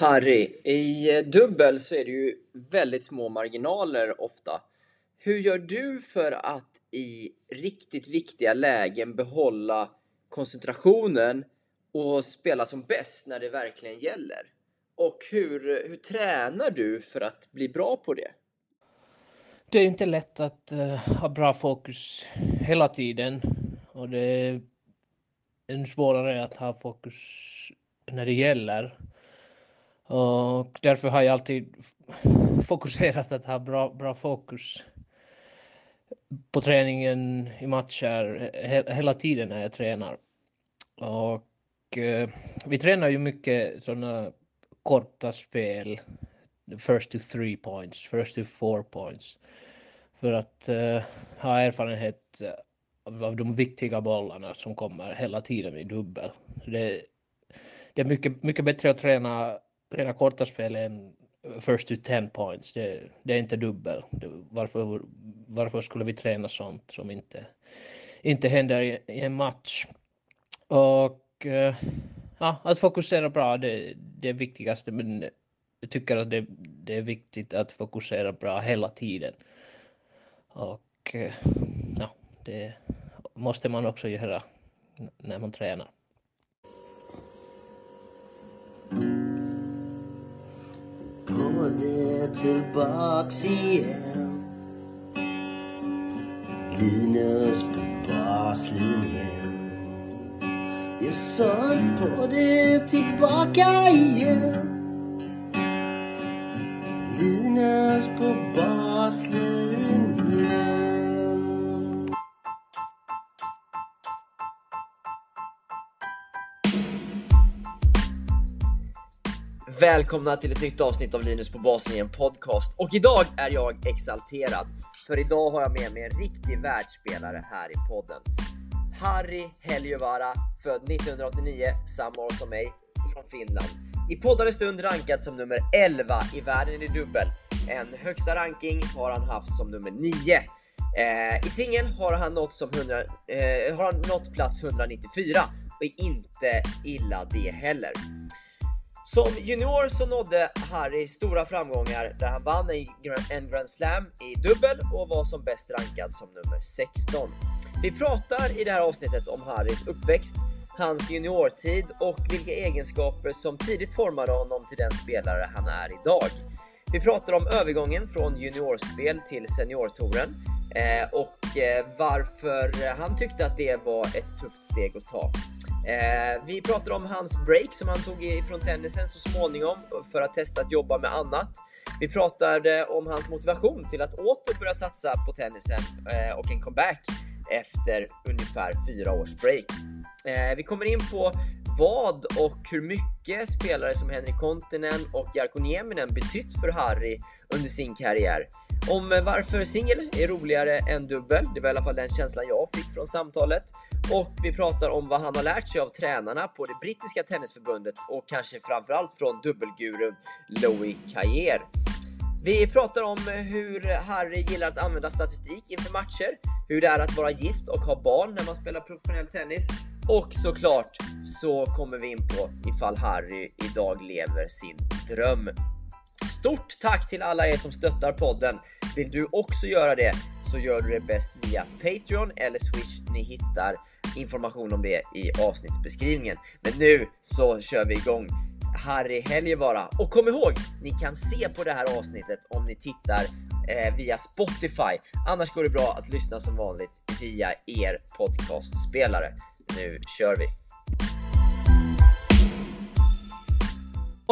Harry, i eh, dubbel så är det ju väldigt små marginaler ofta. Hur gör du för att i riktigt viktiga lägen behålla koncentrationen och spela som bäst när det verkligen gäller? Och hur, eh, hur tränar du för att bli bra på det? Det är inte lätt att uh, ha bra fokus hela tiden och det är ännu svårare att ha fokus när det gäller. Och därför har jag alltid fokuserat att ha bra, bra fokus på träningen i matcher he, hela tiden när jag tränar. Och eh, vi tränar ju mycket sådana korta spel, first to three points, first to four points, för att eh, ha erfarenhet av, av de viktiga bollarna som kommer hela tiden i dubbel. Så det, det är mycket, mycket bättre att träna, Rena korta spel än first to ten points. Det, det är inte dubbel. Det, varför, varför skulle vi träna sånt som inte, inte händer i, i en match? Och eh, ja, att fokusera bra, det, det är viktigaste, men jag tycker att det, det är viktigt att fokusera bra hela tiden. Och eh, ja, det måste man också göra när man tränar. Tillbaks igen Linus på baslinjen Jag sa på det tillbaka igen Linus på baslinjen Välkomna till ett nytt avsnitt av Linus på basen i en podcast. Och idag är jag exalterad. För idag har jag med mig en riktig världsspelare här i podden. Harry Heliövaara, född 1989, samma år som mig, från Finland. I poddande stund rankad som nummer 11 i världen i dubbel. En högsta ranking har han haft som nummer 9. Eh, I singeln har han nått, som 100, eh, har han nått plats 194 och är inte illa det heller. Som junior så nådde Harry stora framgångar där han vann en Grand Slam i dubbel och var som bäst rankad som nummer 16. Vi pratar i det här avsnittet om Harrys uppväxt, hans juniortid och vilka egenskaper som tidigt formade honom till den spelare han är idag. Vi pratar om övergången från juniorspel till seniortouren eh, och eh, varför han tyckte att det var ett tufft steg att ta. Eh, vi pratar om hans break som han tog ifrån tennisen så småningom för att testa att jobba med annat. Vi pratade eh, om hans motivation till att åter börja satsa på tennisen eh, och en comeback efter ungefär fyra års break. Eh, vi kommer in på vad och hur mycket spelare som Henrik Kontinen och Jarkko Nieminen betytt för Harry under sin karriär. Om varför singel är roligare än dubbel, det var i alla fall den känslan jag fick från samtalet. Och vi pratar om vad han har lärt sig av tränarna på det brittiska tennisförbundet och kanske framförallt från dubbelgurun Louis Cayer. Vi pratar om hur Harry gillar att använda statistik inför matcher, hur det är att vara gift och ha barn när man spelar professionell tennis och såklart så kommer vi in på ifall Harry idag lever sin dröm. Stort tack till alla er som stöttar podden. Vill du också göra det så gör du det bäst via Patreon eller Swish. Ni hittar information om det i avsnittsbeskrivningen. Men nu så kör vi igång. Harry Helgevara. Och kom ihåg, ni kan se på det här avsnittet om ni tittar eh, via Spotify. Annars går det bra att lyssna som vanligt via er podcastspelare. Nu kör vi!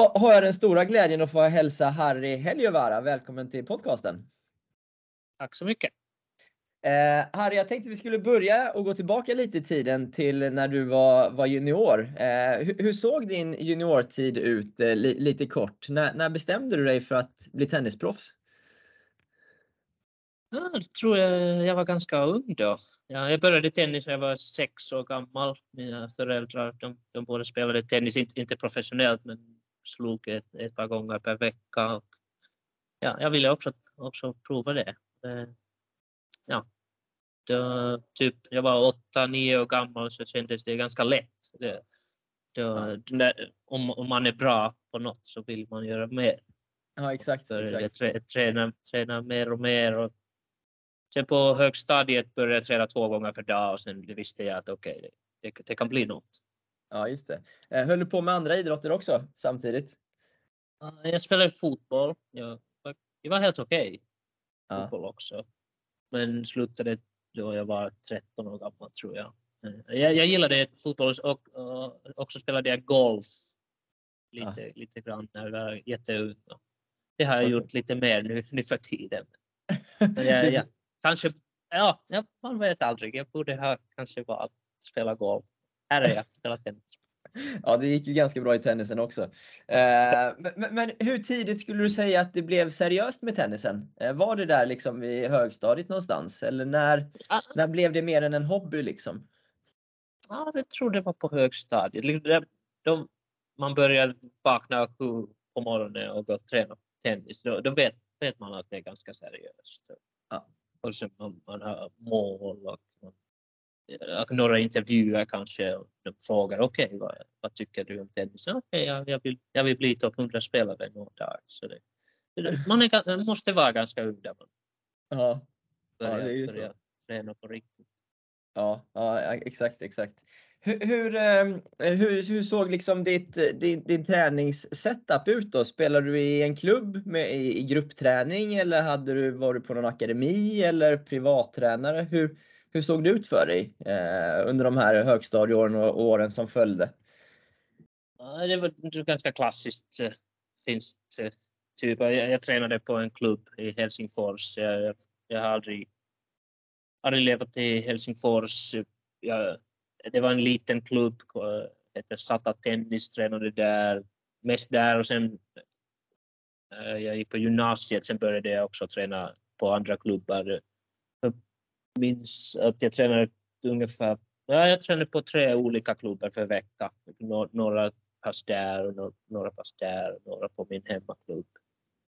Har jag den stora glädjen att få hälsa Harry Heliövaara välkommen till podcasten. Tack så mycket. Eh, Harry, jag tänkte vi skulle börja och gå tillbaka lite i tiden till när du var, var junior. Eh, hur, hur, såg din juniortid ut eh, li, lite kort? När, när, bestämde du dig för att bli tennisproffs? Ja, det tror jag, jag var ganska ung då. Ja, jag började tennis när jag var sex år gammal. Mina föräldrar de, de båda spelade tennis, inte, inte professionellt men slog ett, ett par gånger per vecka. Och, ja, jag ville också, också prova det. Eh, ja, då, typ, jag var åtta, nio år gammal så kändes det ganska lätt. Det, då, om, om man är bra på något så vill man göra mer. Ja, exakt. Exakt. trä, träna, träna mer och mer. Och sen på högstadiet började jag träna två gånger per dag och sen visste jag att okej, det, det, det kan bli något. Ja, just det. Eh, Höll du på med andra idrotter också samtidigt? Ja, Jag spelade fotboll. Jag, var- helt okej Ja. fotboll också. Men slutade då jag var 13 år gammal tror jag. Eh, Jag, jag gillade fotboll och, och också spelade jag golf lite, lite grann när jag var jätteung. Det har jag Okej. gjort lite mer nu, nu för tiden. Jag, jag, kanske, ja, ja, man vet aldrig. Jag borde ha kanske valt spela golf. Här är jag, spela tennis. Ja, det gick ju ganska bra i tennisen också. Eh, men, men- hur tidigt skulle du säga att det blev seriöst med tennisen? Eh, var det där liksom i högstadiet någonstans? Eller när, Ah. när blev det mer än en hobby liksom? Ja, jag tror det var på högstadiet. Liksom Då man börjar vakna sju på morgonen och gå och träna tennis, då, då vet, vet man att det är ganska seriöst. Ja. Och sen man, man har mål och, man, och några intervjuer kanske. Och de frågar okej, vad, vad tycker du om tennis? Okej, jag, jag, vill, jag vill bli topp 100-spelare någon dag. Så det, man, är, man måste vara ganska ung där man Ja, börjar, det är ju så. börjar träna på riktigt. ja, ja exakt, exakt. Hur, hur, eh, hur, hur såg liksom ditt, din, din träningssetup ut då? Spelade du i en klubb med, i, i gruppträning eller hade du, var du på någon akademi eller privattränare? Hur, hur såg det ut för dig eh, under de här högstadieåren och åren som följde? Det var ganska klassiskt. Eh, finskt. Typ, jag, jag tränade på en klubb i Helsingfors. Jag, jag, jag har aldrig, aldrig levat i Helsingfors. Jag, det var en liten klubb, eh, hette Sata Tennis, tränade där. Mest där och sen eh, jag gick på gymnasiet, sen började jag också träna på andra klubbar. Minns att jag tränade ungefär Ja, jag tränar på tre olika klubbar för vecka. Nå- Några pass där och nå- några pass där och några på min hemmaklubb.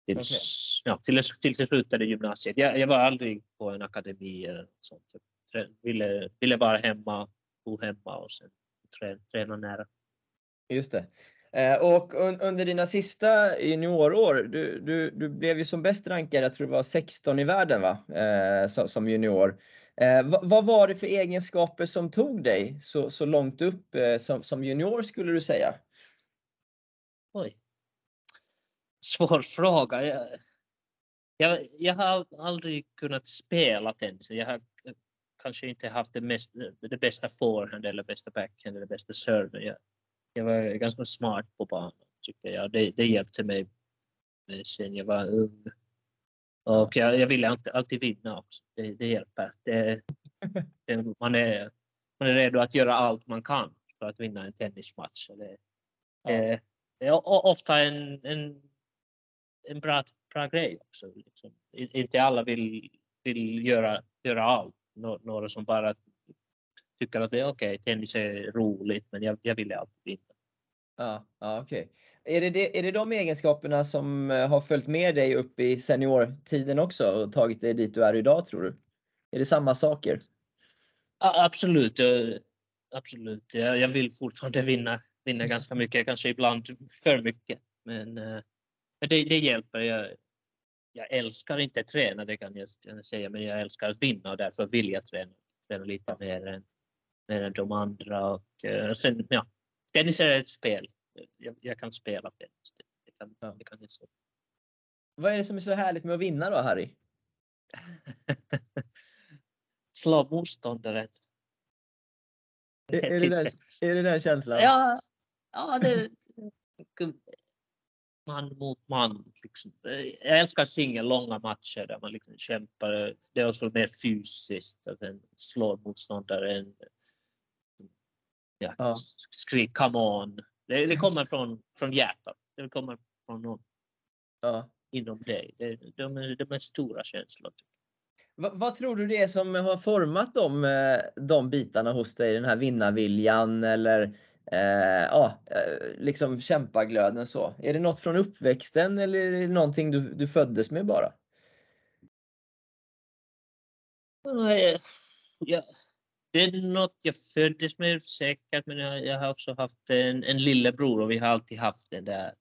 Tills, ja, tills, tills jag slutade gymnasiet. Jag, jag var aldrig på en akademi eller något sånt. Jag ville, ville vara hemma, bo hemma och sen trä, träna nära. Just det. Eh, Och un, under dina sista juniorår, du, du, du blev ju som bäst rankad, jag tror det var 16 i världen va? Eh, som, som junior. Eh, vad, var det för egenskaper som tog dig så, så långt upp eh, som, som junior skulle du säga? Oj. Svår fråga. Jag, jag, jag har aldrig kunnat spela tennis. Jag har kanske inte haft det, mest, det bästa forehand eller bästa backhand eller bästa server. Jag, jag var ganska smart på banan tycker jag. Det, det hjälpte mig sen jag var ung. Och jag, jag ville alltid, alltid vinna också. Det, det hjälper. Det, det, man, är, man är redo att göra allt man kan för att vinna en tennismatch. Det, Ja. det, är ofta en, en, en bra, bra grej också. Liksom. Inte alla vill, vill göra, göra allt. Nå- Några som bara tycker att det är okej, tennis är roligt men jag, jag vill alltid vinna. Ja, ja okej. Är, det det, är det de egenskaperna som eh, har följt med dig upp i seniortiden också och tagit dig dit du är idag tror du? Är det samma saker? Ja, absolut. jag- absolut. Jag, jag vill fortfarande vinna, vinna ganska mycket, kanske ibland för mycket. Men, eh, men det, det hjälper. Jag, jag älskar inte träna, det kan jag säga, men jag älskar att vinna och därför vill jag träna, träna lite mer än, mer än de andra. Och, eh, sen, ja, tennis är ett spel. Jag, jag kan spela tennis. Det, det kan, Ja. det kan jag. Vad är det som är så härligt med att vinna då Harry? Slå motståndaren. Är, är, det, den, är det den känslan? Ja, ja det, man mot man. Liksom. Jag älskar singellånga matcher där man liksom kämpar. Det är också mer fysiskt. Att den slår motståndaren. Ja, Ja. Skrik come on. Det, det kommer från, från hjärtat. Det kommer från någon Ja. inom dig. Det, de, är, de är stora känslor. Va, vad tror du det är som har format de, eh, de bitarna hos dig? Den här vinnarviljan eller eh, ja, eh, liksom kämpaglöden så. Är det något från uppväxten eller är det någonting du, du föddes med bara? Ja, det är något jag föddes med säkert, men jag, jag har också haft en, en lillebror och vi har alltid haft den där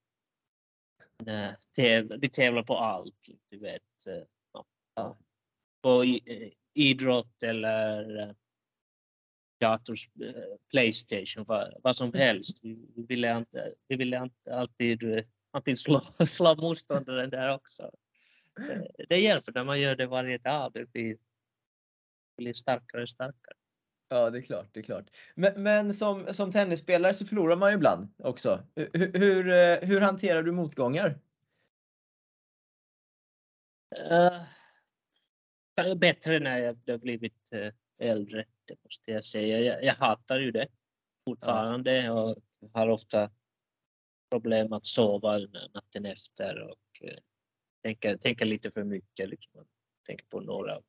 vi tävlar på allt, du vet. eh, Ja. På eh, idrott eller eh, dators, Playstation, vad, vad som helst. Vi, vi ville, inte- vi ville alltid, alltid slå, slå motståndaren där också. Eh, Det hjälper när man gör det varje dag. Det blir, blir starkare och starkare. Ja, det är klart, det är klart. Men, men som, som tennisspelare så förlorar man ju ibland också. Hur, hur, eh, hur hanterar du motgångar? Uh, bättre när jag har blivit eh, äldre, det måste jag säga. Jag, jag hatar ju det fortfarande och har ofta problem att sova natten efter och uh, tänker, tänker lite för mycket. Liksom. Tänker på några,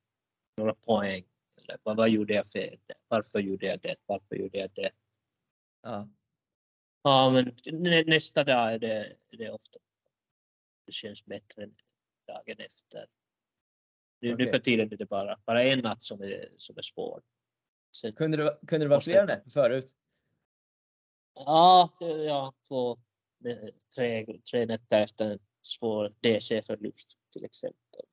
några poäng. Eller, vad, vad gjorde jag fel? Varför gjorde jag det? Varför gjorde jag det? Ja, Ja, men nä, nästa dag är det, är det ofta det känns bättre än dagen efter. Nu, Okej. nu för tiden är det bara, bara en natt som är, som är svår. Sen, kunde det, kunde det vara fler nätter förut? ja, ja, två, tre, tre nätter efter en svår DC-förlust till exempel.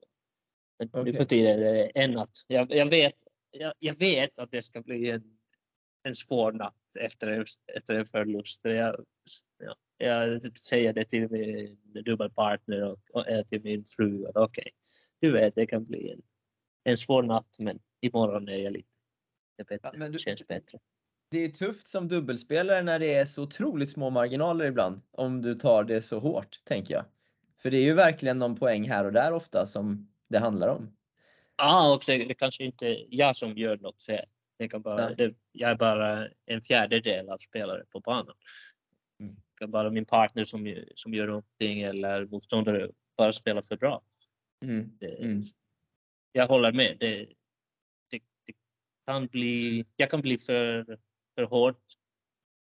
Men nu Okej. för tiden är det en natt. Jag, jag, vet, jag, jag vet att det ska bli en, en svår natt efter en, efter en förlust. Jag, ja, jag säger det till min dubbelpartner och, och eh, till min fru. att Okej, du vet det kan bli en, en svår natt men imorgon är jag lite det bättre, Ja, du- känns bättre. Det är tufft som dubbelspelare när det är så otroligt små marginaler ibland. Om du tar det så hårt, tänker jag. För det är ju verkligen någon poäng här och där ofta som det handlar om. Ja, och det, kanske inte är jag som gör något fel. Det kan bara, det, jag är bara en fjärdedel av spelare på banan. Mm. Det kan bara min partner som, som gör någonting eller motståndare bara spelar för bra. Mm. Det, Mm. Jag håller med. Det, det, det kan bli, jag kan bli för, för hård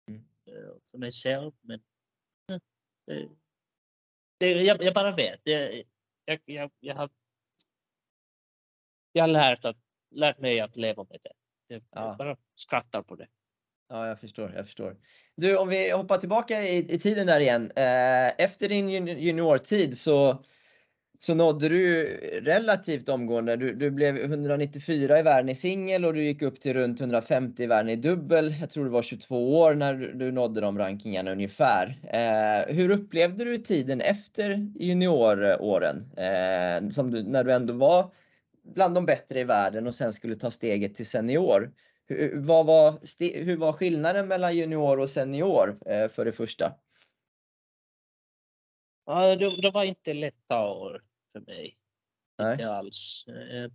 Mm. eh, för mig själv. Men eh, det, det, jag, jag bara vet. Det, jag, jag, jag, har, jag har lärt, att, lärt mig att leva med det. Jag, Ja. bara skrattar på det. Ja, jag förstår, jag förstår. Du, om vi hoppar tillbaka i, i tiden där igen. Eh, efter din jun- juniortid så, så nådde du relativt omgående. Du, du blev 194 i världen i singel och du gick upp till runt 150 i världen i dubbel. Jag tror du var 22 år när du, du nådde de rankingarna ungefär. Eh, hur upplevde du tiden efter junioråren? Eh, som du, när du ändå var bland de bättre i världen och sen skulle ta steget till senior. Hur, vad var, hur var skillnaden mellan junior och senior eh, för det första? Ja, det, det var inte lätta år för mig. Nej. Inte alls. Eh,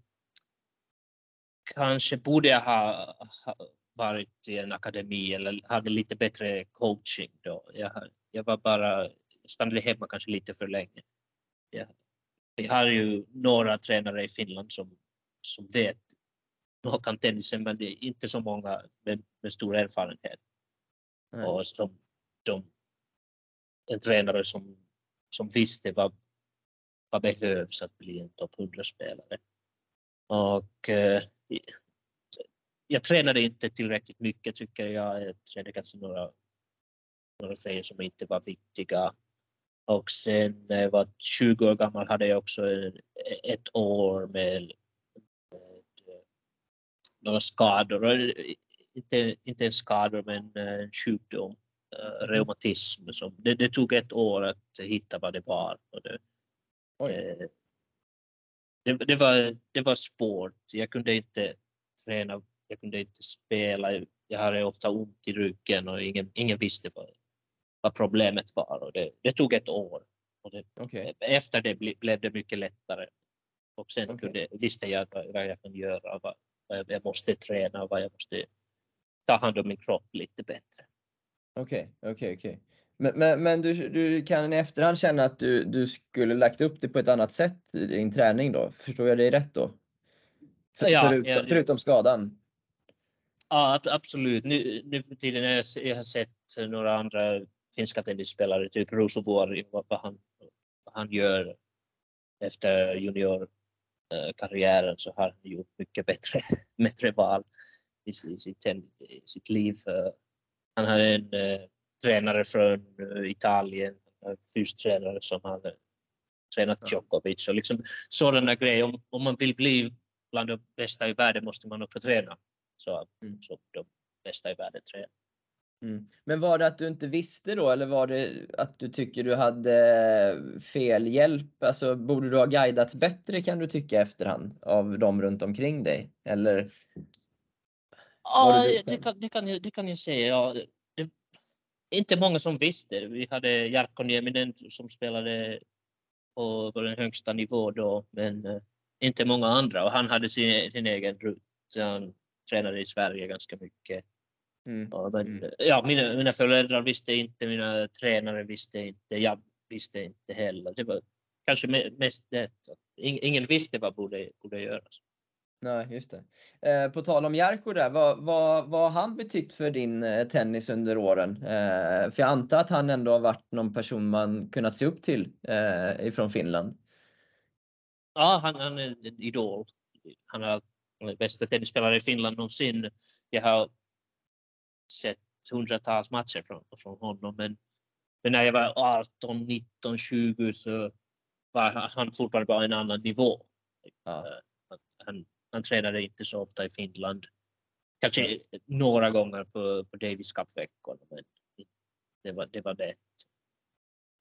Kanske borde jag ha, ha varit i en akademi eller hade lite bättre coaching då. Jag, jag var bara, stannade hemma kanske lite för länge. Jag, vi har ju några tränare i Finland som, som vet och kan tennisen men det är inte så många med, med stor erfarenhet. Nej. Och som de, en tränare som, som visste vad, vad behövs att bli en topp 100-spelare. Och eh, jag tränade inte tillräckligt mycket tycker jag. Jag tränade kanske några, några grejer som inte var viktiga. Och sen när jag var 20 år gammal hade jag också ett år med, med eh, några skador. Och Inte, inte en skador men en sjukdom, eh, reumatism. Som, det, det tog ett år att hitta vad det var. Och det. Eh, det, det, var, det var svårt. Jag kunde inte träna, jag kunde inte spela. Jag hade ofta ont i ryggen och ingen, ingen visste vad, vad problemet var. Och det, det tog ett år. Och det, Okej. Efter det ble, blev det mycket lättare. Och sen Okej. kunde, visste jag vad, jag kan göra, vad, vad jag måste träna och vad jag måste ta hand om min kropp lite bättre. Okej, okej, okej. Men, men, men du, du kan i efterhand känna att du, du skulle lagt upp det på ett annat sätt i din träning då? Förstår jag dig rätt då? För, Ja, förutom, ja, förutom skadan? Ja, ab- absolut. Nu, nu för tiden har jag, se- jag har sett några andra finska tennisspelare, typ Ruusu Vuori, vad, vad, han, vad han gör efter juniorkarriären så har han gjort mycket bättre, bättre val i, i, sitt, i sitt liv. Eh, Han har en eh, tränare från eh, Italien, en fystränare som hade tränat Djokovic och liksom sådana grejer. Om, om man vill bli bland de bästa i världen måste man också träna så, Mm. så de bästa i världen tränar. Mm. Men var det att du inte visste då eller var det att du tycker du hade fel hjälp? Alltså borde du ha guidats bättre kan du tycka efterhand av dem runt omkring dig? Eller? Ja, det du det kan, det, kan jag, det kan jag säga. Ja, det, inte många som visste. Vi hade Jarkko Nieminen som spelade på, på den högsta nivå då, men eh, inte många andra. Och han hade sin, sin egen rutt. Han tränade i Sverige ganska mycket. Mm. Ja, men, Mm. ja, mina, mina föräldrar visste inte, mina tränare visste inte, jag visste inte heller. Det var kanske me- mest det. Ingen visste vad borde, borde göras. Nej, just det. Eh, på tal om Jarko där, vad, vad, vad har han betytt för din eh, tennis under åren? Eh, för jag antar att han ändå har varit någon person man kunnat se upp till eh, ifrån Finland. Ja, han, han är en idol. Han är den bästa tennisspelare i Finland någonsin. Jag har sett hundratals matcher från, från honom, men, men när jag var 18, 19, 20 så var han fortfarande bara en annan nivå. Ja. Han, han, han tränade inte så ofta i Finland. Kanske några gånger på, på Davis Cup-veckorna, men det var det. Var det.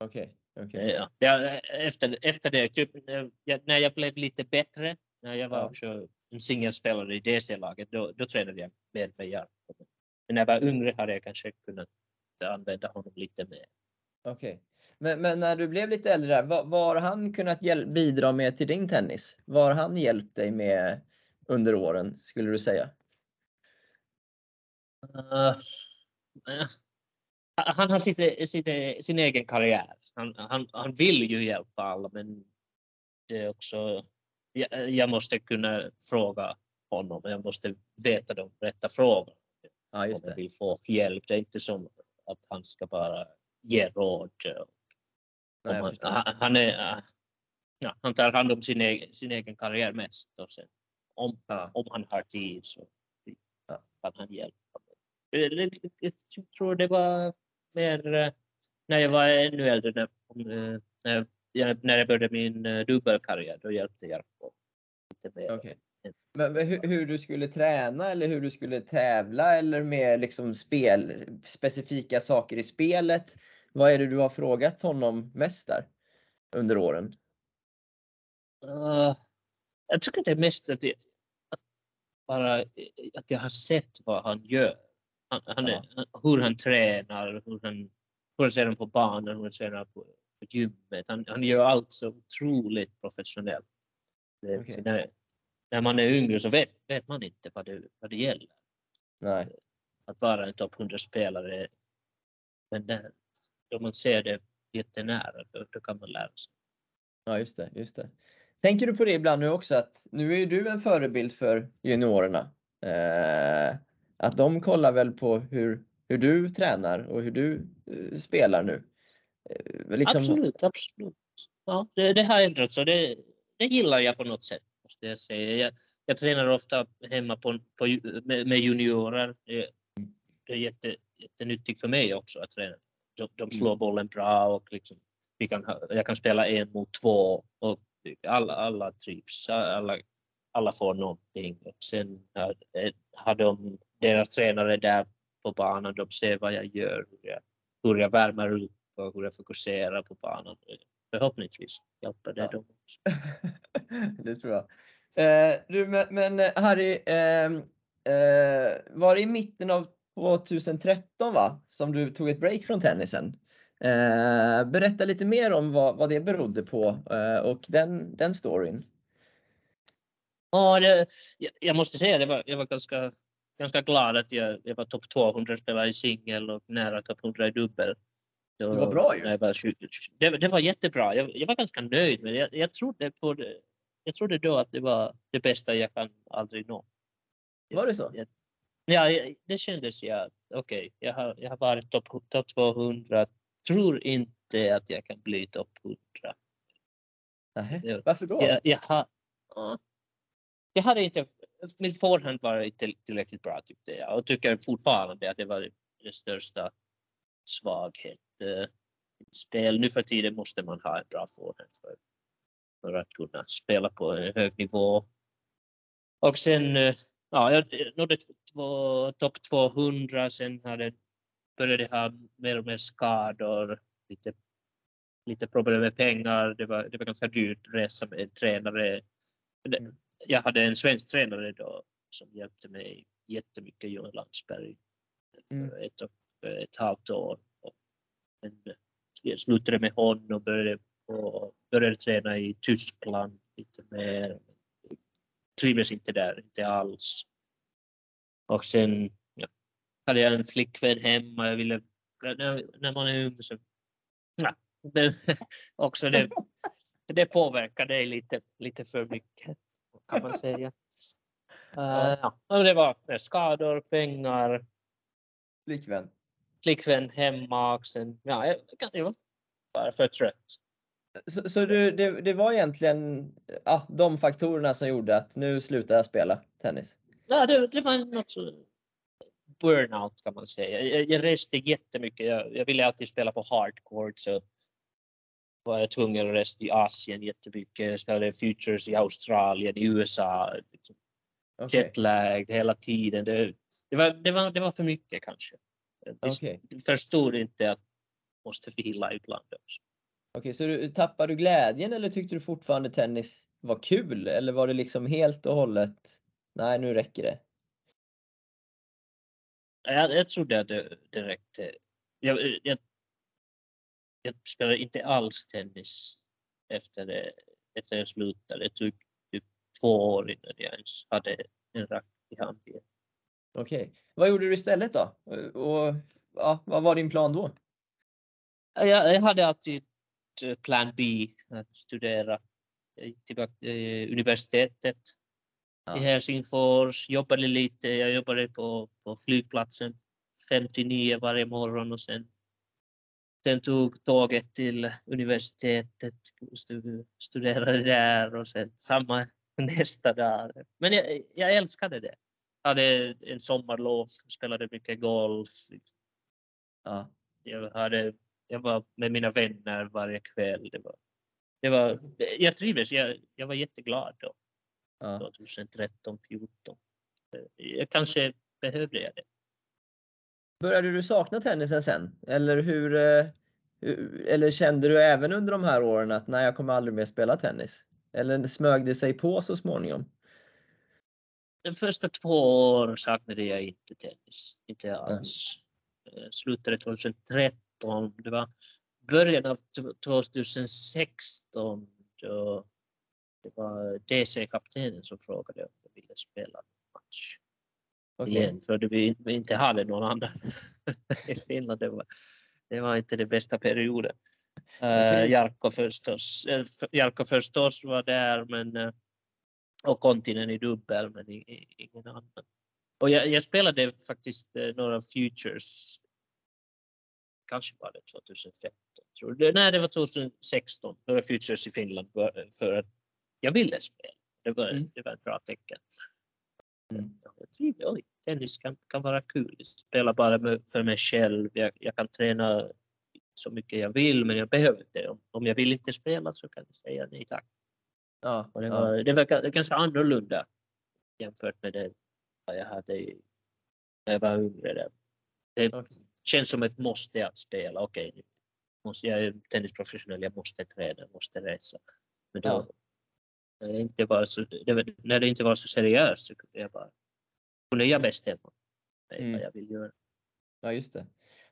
Okej, okej. Ja, det, efter, efter det, typ, när jag- när jag blev lite bättre, när jag var Ja. också en singelspelare i DC-laget, då, då tränade jag mer med Jarkko. Men när jag var yngre hade jag kanske kunnat använda honom lite mer. Okej. Men, men när du blev lite äldre, vad, vad har han kunnat hjäl- bidra med till din tennis? Vad har han hjälpt dig med under åren, skulle du säga? Uh, eh, han har sitt, sitt, sin egen karriär. Han, han, han vill ju hjälpa alla, men det är också... Jag, jag måste kunna fråga honom. Jag måste veta de rätta frågorna. Ja, just jag det. vill få hjälp. Det är inte som att han ska bara ge råd. Nej, jag han, han, är, ja, han tar hand om sin egen, sin egen karriär mest. Och sen, om, Ja. om han har tid så Ja. kan han hjälpa. Jag tror det var mer eh, när jag var ännu äldre, när, eh, när, jag, när jag började min eh, dubbelkarriär. Då hjälpte Jarkko lite mer. Okej. Men hur, hur du skulle träna eller hur du skulle tävla eller med liksom spel, specifika saker i spelet? Vad är det du har frågat honom mest där under åren? Uh, jag tycker det är mest att, jag, att bara att jag har sett vad han gör. Han, han är, hur han tränar, hur han, hur han tränar på banan, hur han tränar på, på gymmet. Han, han gör allt så otroligt professionellt. Det, Okej. När man är yngre så vet, vet man inte vad det, vad det gäller. Nej. Att vara en topp 100-spelare. Men när, då man ser det jättenära, då, då kan man lära sig. Ja, just det, just det. Tänker du på det ibland nu också att nu är ju du en förebild för juniorerna. Eh, att de kollar väl på hur, hur du tränar och hur du eh, spelar nu. Eh, liksom, Absolut, absolut. Ja, det, det har ändrats och det, det gillar jag på något sätt. Måste jag, säga. Jag, jag tränar ofta hemma på, på, med, med juniorer. Det, det är jätte, jättenyttigt för mig också att träna. De, de slår bollen bra och liksom, vi kan, jag kan spela en mot två och alla, alla trivs. Alla, alla får någonting. Och sen har, har de, deras tränare där på banan, de ser vad jag gör, hur jag, hur jag värmer upp och hur jag fokuserar på banan. Förhoppningsvis hjälper det Ja. dem också. det tror jag. Eh, du, men, eh, Harry, ehm, eh, var det i mitten av 2013 va? Som du tog ett break från tennisen? Eh, berätta lite mer om vad, vad det berodde på eh, och den, den storyn. Ja, det, jag, jag måste säga, det var, jag var ganska, ganska glad att jag, jag var topp 200 spelare i singel och nära topp 100 i dubbel. Det var bra ju. när jag var 20, det, det var jättebra. Jag, jag var ganska nöjd det. Jag, jag, trodde på det. Jag trodde då att det var det bästa jag kan aldrig nå. Var det så? Ja, jag- det kändes ja. Okej, jag, har, jag har varit topp top 200. Tror inte att jag kan bli topp 100. Nähä. Ja. Varför då? Jag, jag, har, ja. jag hade inte, min förhand var inte tillräckligt bra tyckte jag och tycker fortfarande att det var den största svaghet. Eh, spel. Nu för tiden måste man ha en bra forehand för, för att kunna spela på en hög nivå. Och sen, eh, ja, jag nådde topp 200, sen hade, började jag ha mer och mer skador, lite, lite problem med pengar, det var, det var ganska dyrt resa med en tränare. Jag hade en svensk tränare då som hjälpte mig jättemycket, Johan Landsberg, Mm. ett, och ett halvt år. Jag slutade med honom och började, och började träna i Tyskland lite mer. Trivdes inte där, inte alls. Och sen ja, hade jag en flickvän hemma. Jag ville, när, när man är ung så... Ja, det, också det, det påverkar dig lite, lite för mycket kan man säga. Uh, ja. och det var skador, pengar, Flickvän. Flickvän hemma och sen, ja, jag, var bara för trött. Så, så du, det, det var egentligen ja, de faktorerna som gjorde att nu slutar jag spela tennis? Ja, det, det var något så burnout kan man säga. Jag, jag reste jättemycket. Jag, jag ville alltid spela på hardcore så var jag tvungen att resa i Asien jättemycket. Jag spelade futures i Australien, i USA. Liksom, Okej. Jetlag hela tiden. Det, det, var, det, var, det var för mycket kanske. Jag Okej. förstod inte att jag måste vila ibland också. Okej, så du, tappade du glädjen eller tyckte du fortfarande tennis var kul? Eller var det liksom helt och hållet, nej nu räcker det? Jag, jag trodde att det, det räckte. Jag, jag, jag spelade inte alls tennis efter, det, efter jag slutade. Det tog typ två år innan jag ens hade en racket i hand igen. Okej. Vad gjorde du istället då? Och, ja, vad var din plan då? Jag, jag hade alltid eh, plan B att studera tillbaka till universitetet Ja. i Helsingfors, jobbade lite. Jag jobbade på, på flygplatsen 59 varje morgon och sen, sen tog tåget till universitetet, stu- studerade där och sen samma nästa dag. Men jag, jag älskade det. Hade en sommarlov, spelade mycket golf. Ja. Jag, hade, jag var med mina vänner varje kväll. Det var, det var, jag trivdes, jag, jag var jätteglad då. Ja. 2013, 14. Jag kanske behövde jag det. Började du sakna tennisen sen? Eller eh, hur, eller kände du även under de här åren att nej, jag kommer aldrig mer spela tennis? Eller smög det sig på så småningom? De första två åren saknade jag inte tennis. Inte alls. Eh, Slutade 2013. Det var början av t- 2016 då det var DC-kaptenen som frågade om jag ville spela match Okej. igen. För vi vi inte hade någon annan i Finland. Det var, det var inte den bästa perioden. Uh. Jarkko förstås, f- Jarkko förstås var där men, och Kontinen i dubbel men ingen annan. Och jag, jag spelade faktiskt eh, några futures, kanske var det 2015, tror jag. Nej, det var 2016, några futures i Finland för, för att jag ville spela. Det var, Mm. det var ett bra tecken. Mm. Ja, Jag trivdes, oj, tennis kan, kan vara kul. Jag spelar bara för mig själv. Jag, jag kan träna så mycket jag vill men jag behöver inte. Om, om jag vill inte spela så kan jag säga nej tack. Ja, Och det, ja. var, det var ga- ganska annorlunda jämfört med det jag hade i- när jag var yngre. Där. Det Okej. känns som ett måste att spela. Okej, måste jag är tennisprofessionell, jag måste träna, jag måste resa. Men då, Ja. när, det inte var så, det var, när det inte var så seriöst så kunde jag bara kunde jag bestämma mig Mm. vad jag vill göra. Ja, just det.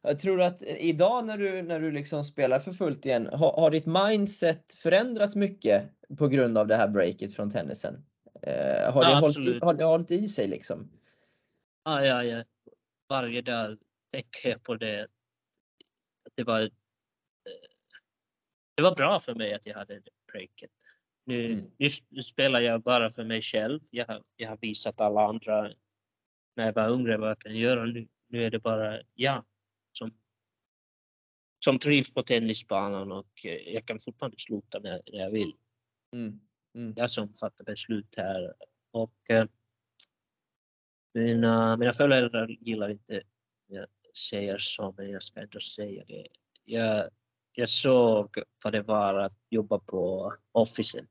Jag tror att idag när du, när du liksom spelar för fullt igen, har, har ditt mindset förändrats mycket på grund av det här breaket från tennisen? Eh, har, Ja, det hållit, har det hållit i sig liksom? Ja, ja, ja. Varje dag tänker jag på det. Det var. eh, Det var bra för mig att jag hade det breaket. Nu, Mm. nu spelar jag bara för mig själv. Jag har, jag har visat alla andra när jag var yngre vad jag kan göra. Nu, nu är det bara jag som, som trivs på tennisbanan och eh, jag kan fortfarande sluta när, när jag vill. Mm. Mm. jag som fattar beslut här. Och eh, mina, mina föräldrar gillar inte jag säger så, men jag ska ändå säga det. Jag, jag såg vad det var att jobba på Officen.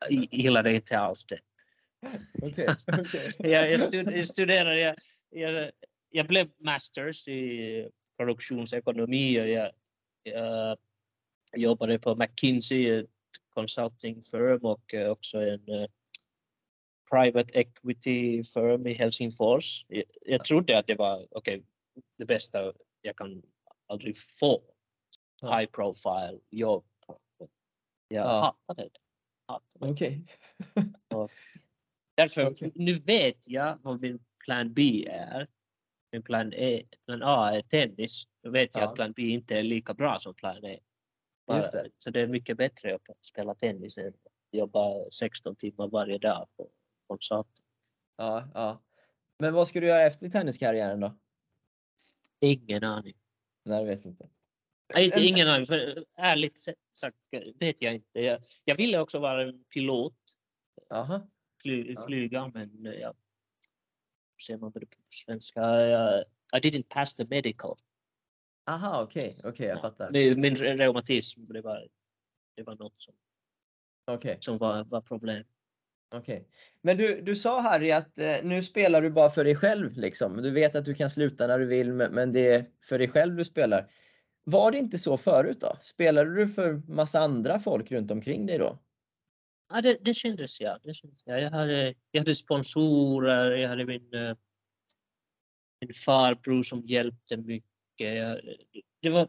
Jag gillade inte alls det. Okej, okej. jag, jag studerade, jag, jag, jag blev masters i produktionsekonomi och jag, jag jobbade på McKinsey, consulting firm och eh, också en eh, private equity firm i Helsingfors. Jag, jag trodde att det var okay, det bästa jag kan aldrig få. High profile jobb. Jag Ja. hatade det. Hatade det. Okej. Därför, Okej. nu vet jag vad min plan B är. Min plan, e, plan A är tennis. Då vet jag Ja. att plan B inte är lika bra som plan E. Bara- Just det. Så det är mycket bättre att spela tennis än att jobba 16 timmar varje dag på konsert. Ja, ja. Men vad ska du göra efter tenniskarriären då? Ingen aning. Nej, jag vet inte. Nej, inte, Men- ingen aning. För, ärligt sagt vet jag inte. Jag, jag ville också vara en pilot, Jaha. fly, Ja. flyga, men jag säger man på det på svenska? Jag, I didn't pass the medical. Aha, okej, okej, jag Ja. fattar. Min, min reumatism, det var, det var något som, Okej, som var, var problem. okej. Men du, du sa Harry att eh, nu spelar du bara för dig själv liksom. Du vet att du kan sluta när du vill, men, men det är för dig själv du spelar. Var det inte så förut då? Spelade du för massa andra folk runt omkring dig då? Ja, det, det kändes ja. Det kändes, ja. Jag, hade, jag hade sponsorer, jag hade min, eh, min farbror som hjälpte mycket. Jag, det var,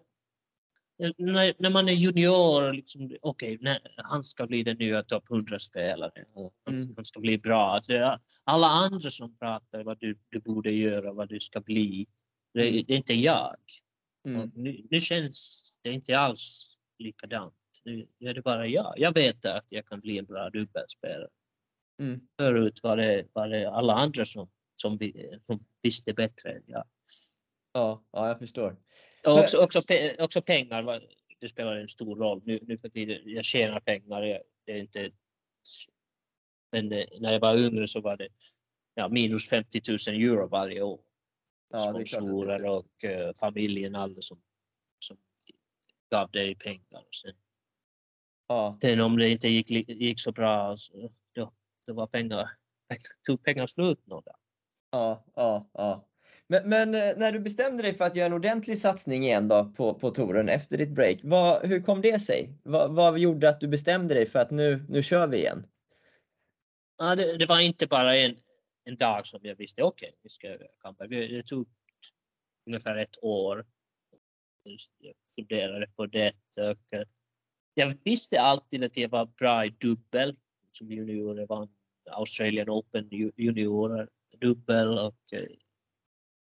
när, när man är junior, liksom, okej, när- han ska bli den nya topp 100-spelaren. Han, Mm. han ska bli bra. Alltså, alla andra som pratar vad du, du borde göra, vad du ska bli. Det, det är inte jag. Mm. Nu, nu känns det inte alls likadant. Nu är det bara jag. Jag vet att jag kan bli en bra dubbelspelare. Mm. Förut var det, var det alla andra som, som, vi- som visste bättre än jag. Ja, ja, jag förstår. Och också, också, också pengar, var- det spelar en stor roll. Nu, nu för tiden, jag tjänar pengar. Jag, det är inte, men eh, när jag var yngre så var det ja, minus 50 000 euro varje år. Ja, Sponsorer och eh, familjen, alla som, som gav dig pengar. Och sen, Ja, sen om det inte gick, gick så bra, så, då, då var pengar, tog pengar slut någon dag. ja, ja, ja. Men, men eh, när du bestämde dig för att göra en ordentlig satsning igen då på, på touren efter ditt break, vad, hur kom det sig? Vad, vad gjorde att du bestämde dig för att nu, nu kör vi igen? Ja, det, det var inte bara en, en dag som jag visste, okej, vi ska comeback. Det, tog ungefär ett år. Jag funderade på det och jag visste alltid att jag var bra i dubbel. Som junior, jag vann Australian Open juniorer dubbel och eh,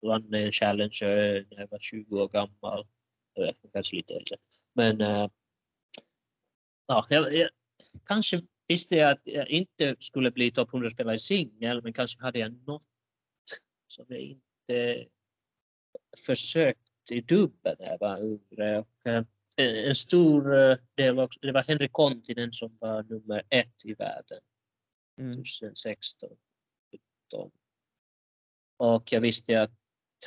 vann en Challenger när jag var 20 år gammal. Eller kanske lite äldre. Men eh, ja, jag, jag, kanske visste jag att jag inte skulle bli topp 100-spelare i singel, men kanske hade jag något som jag inte försökt i dubbel när jag var yngre. Och, eh, en stor eh, del också, det var Henrik Kontinen som var nummer ett i världen Mm. 2016. 17. Och jag visste att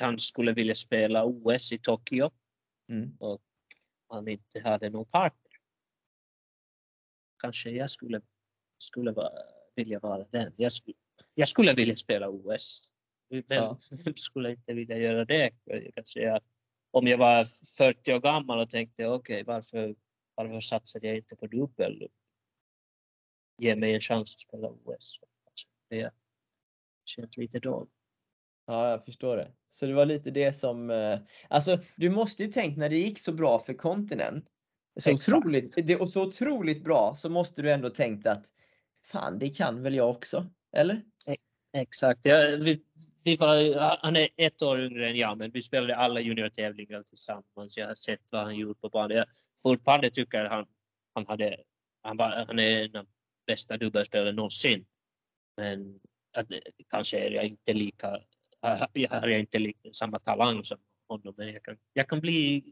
han skulle vilja spela OS i Tokyo Mm. och han inte hade någon partner. Kanske jag skulle, skulle vara, vilja vara den. Jag skulle, jag skulle vilja spela OS. Vem Ja. vem skulle inte vilja göra det? Jag kan säga, om jag var 40 år gammal och tänkte okej, varför, varför satsade jag inte på dubbel? Ge mig en chans att spela OS. Alltså, det känns lite dåligt. Ja, jag förstår det. Så det var lite det som, eh, alltså du måste ju tänkt när det gick så bra för kontinent, så Exakt. otroligt, det, och så otroligt bra, så måste du ändå tänkt att fan, det kan väl jag också, eller? Exakt. Ja, vi, vi var, han är ett år yngre än jag, men vi spelade alla juniortävlingar tillsammans. Jag har sett vad han gjort på banan. Jag fortfarande tycker att han, han, hade, han, var, han är en av de bästa dubbelspelarna någonsin. Men att, kanske är jag inte lika, jag har jag inte lika, samma talang som honom, men jag kan, jag kan bli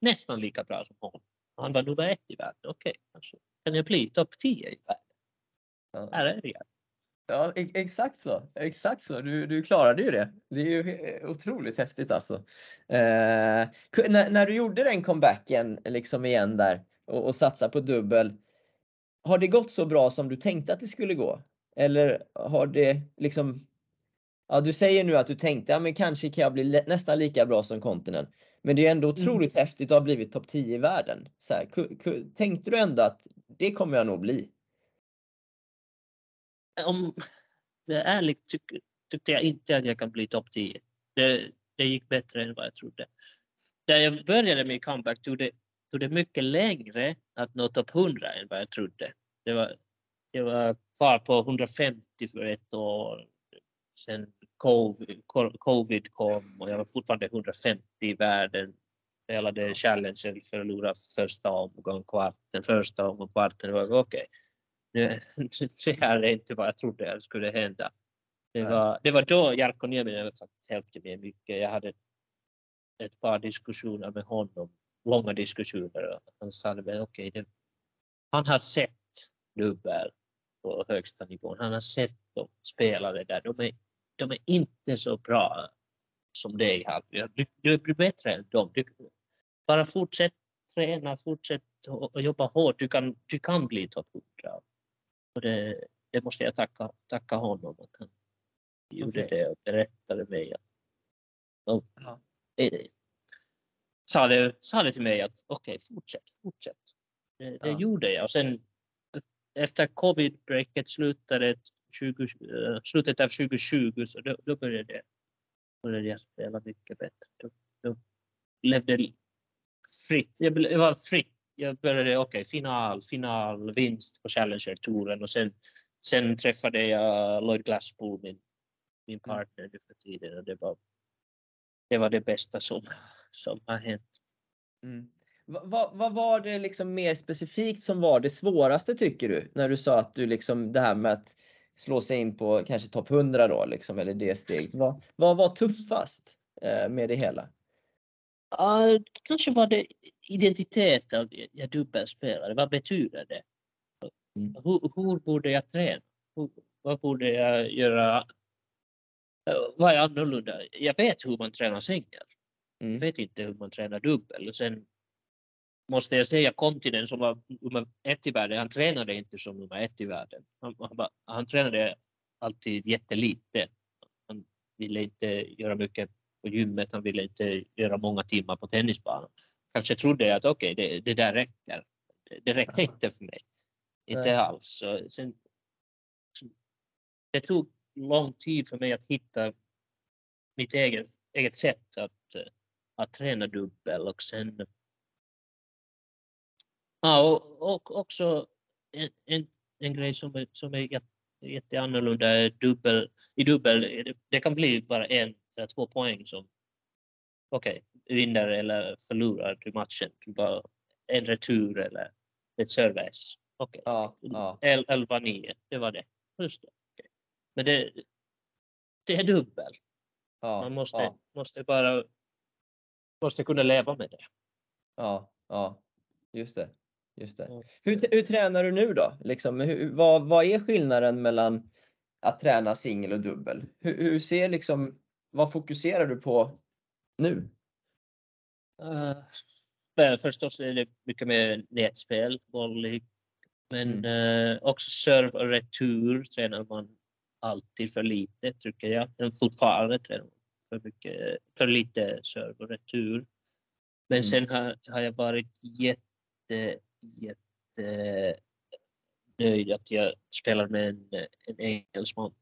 nästan lika bra som honom. Han var nummer ett i världen. Okej, kanske kan jag bli topp 10 i världen. Här är jag. Ja, e- exakt så. Exakt så. Du, du klarade ju det. Det är ju otroligt häftigt alltså. Eh, när, när du gjorde den comebacken liksom igen där och, och satsade på dubbel. Har det gått så bra som du tänkte att det skulle gå? Eller har det liksom Ja, du säger nu att du tänkte, ja men kanske kan jag bli nästan lika bra som Continent. Men det är ändå otroligt häftigt att ha blivit topp 10 i världen. Så här, tänkte du ändå att det kommer jag nog bli? Om jag är ärlig tyck, tyckte jag inte att jag kan bli topp 10. Det, det gick bättre än vad jag trodde. När jag började min comeback tog det, tog det mycket längre att nå topp 100 än vad jag trodde. Det var, jag var kvar på 150 för ett år. Sen covid, covid kom och jag var fortfarande 150 i världen. Spelade Challenger, förlorade första omgången, kvarten, första omgången, kvarten. Det var okej. Okay. Det här är inte vad jag trodde skulle hända. Det var, det var då Jarkko Nieminen faktiskt hjälpte mig mycket. Jag hade ett par diskussioner med honom, långa diskussioner. Han sa att okej, det- han har sett dubbel på högsta nivån. Han har sett de spelare där. De är, de är inte så bra som dig. Du, du blir bättre än dem. Du, bara fortsätt träna, fortsätt och jobba hårt. Du kan, du kan bli topp 100. Och det, det måste jag tacka, tacka honom att han gjorde Okej. det och berättade mig. Att, och, Ja. sa, det, sa det till mig att okej, fortsätt, fortsätt. Det, det Ja. gjorde jag. Och sen efter covid-breaket slutade 20, eh, slutet av 2020 så då, då började, började jag spela mycket bättre. Då, då levde fritt. Jag, ble- jag var fritt. Jag började, okej, final, final, vinst på Challenger-touren och sen, sen träffade jag Lloyd Glasspool, min, min partner nu för tiden och det var det, var det bästa som, som har hänt. Mm. Va- va- Vad var det liksom mer specifikt som var det svåraste tycker du? När du sa att du liksom det här med att slå sig in på kanske topp 100 då liksom eller det steget. Vad, vad var tuffast eh, med det hela? Ja, kanske var det identitet av jag dubbelspelare. Vad betyder det? Mm. Hur, hur borde jag träna? Hur, vad borde jag göra? Vad är annorlunda? Jag vet hur man tränar singel. Jag Mm. vet inte hur man tränar dubbel. Och sen måste jag säga Kontinen som var nummer ett i världen. Han tränade inte som nummer ett i världen. Han, han, han tränade alltid jättelite. Han ville inte göra mycket på gymmet. Han ville inte göra många timmar på tennisbanan. Kanske trodde jag att okej, det, det där räcker. Det, räckte Ja. inte för mig. Inte Nej. alls. Så sen, det tog lång tid för mig att hitta mitt eget, eget sätt att, att träna dubbel och sen ja, och, och också en, en, en grej som som är jätte- jätteannorlunda är dubbel. I dubbel det, det kan bli bara en eller två poäng som okej, vinner eller förlorar du matchen. Du bara en retur eller ett service. Okej. Ja, ja, 11-9, det var det. Just det. Okej. Men det, det är dubbel. ja, Man måste, ja, måste bara måste kunna leva med det. ja, ja, just det. Just det. Hur, hur tränar du nu då? Liksom, hur, vad, vad är skillnaden mellan att träna singel och dubbel? Hur, hur ser liksom, vad fokuserar du på nu? Uh, men förstås är det mycket med nätspel, volley, men eh, också serve och retur tränar man alltid för lite tycker jag. Men fortfarande tränar man för, mycket, för lite serve och retur. Men Mm. sen har, har jag varit jätte, jätte nöjd att jag spelar med en, en engelsman.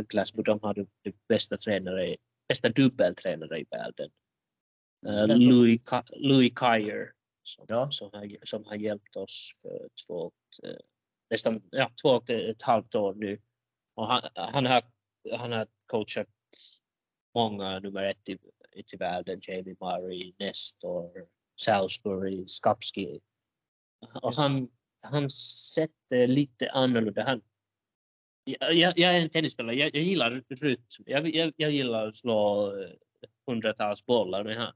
Glasgow, de har de, de bästa tränare, bästa dubbeltränare i världen. Då? Louis, Ka- Louis Kyer som, Ja. som, har, som har hjälpt oss för två, eh, nästan ja, två och ett halvt år nu. Och han, han, har, han har coachat många nummer ett i, i världen, Jamie Murray, Nestor, Salisbury, Skapski. Och han, hans sätt är lite annorlunda. Han, jag, jag jag är en tennisspelare, jag, jag gillar rytm. Jag, jag, gillar att slå eh, hundratals bollar. Men han,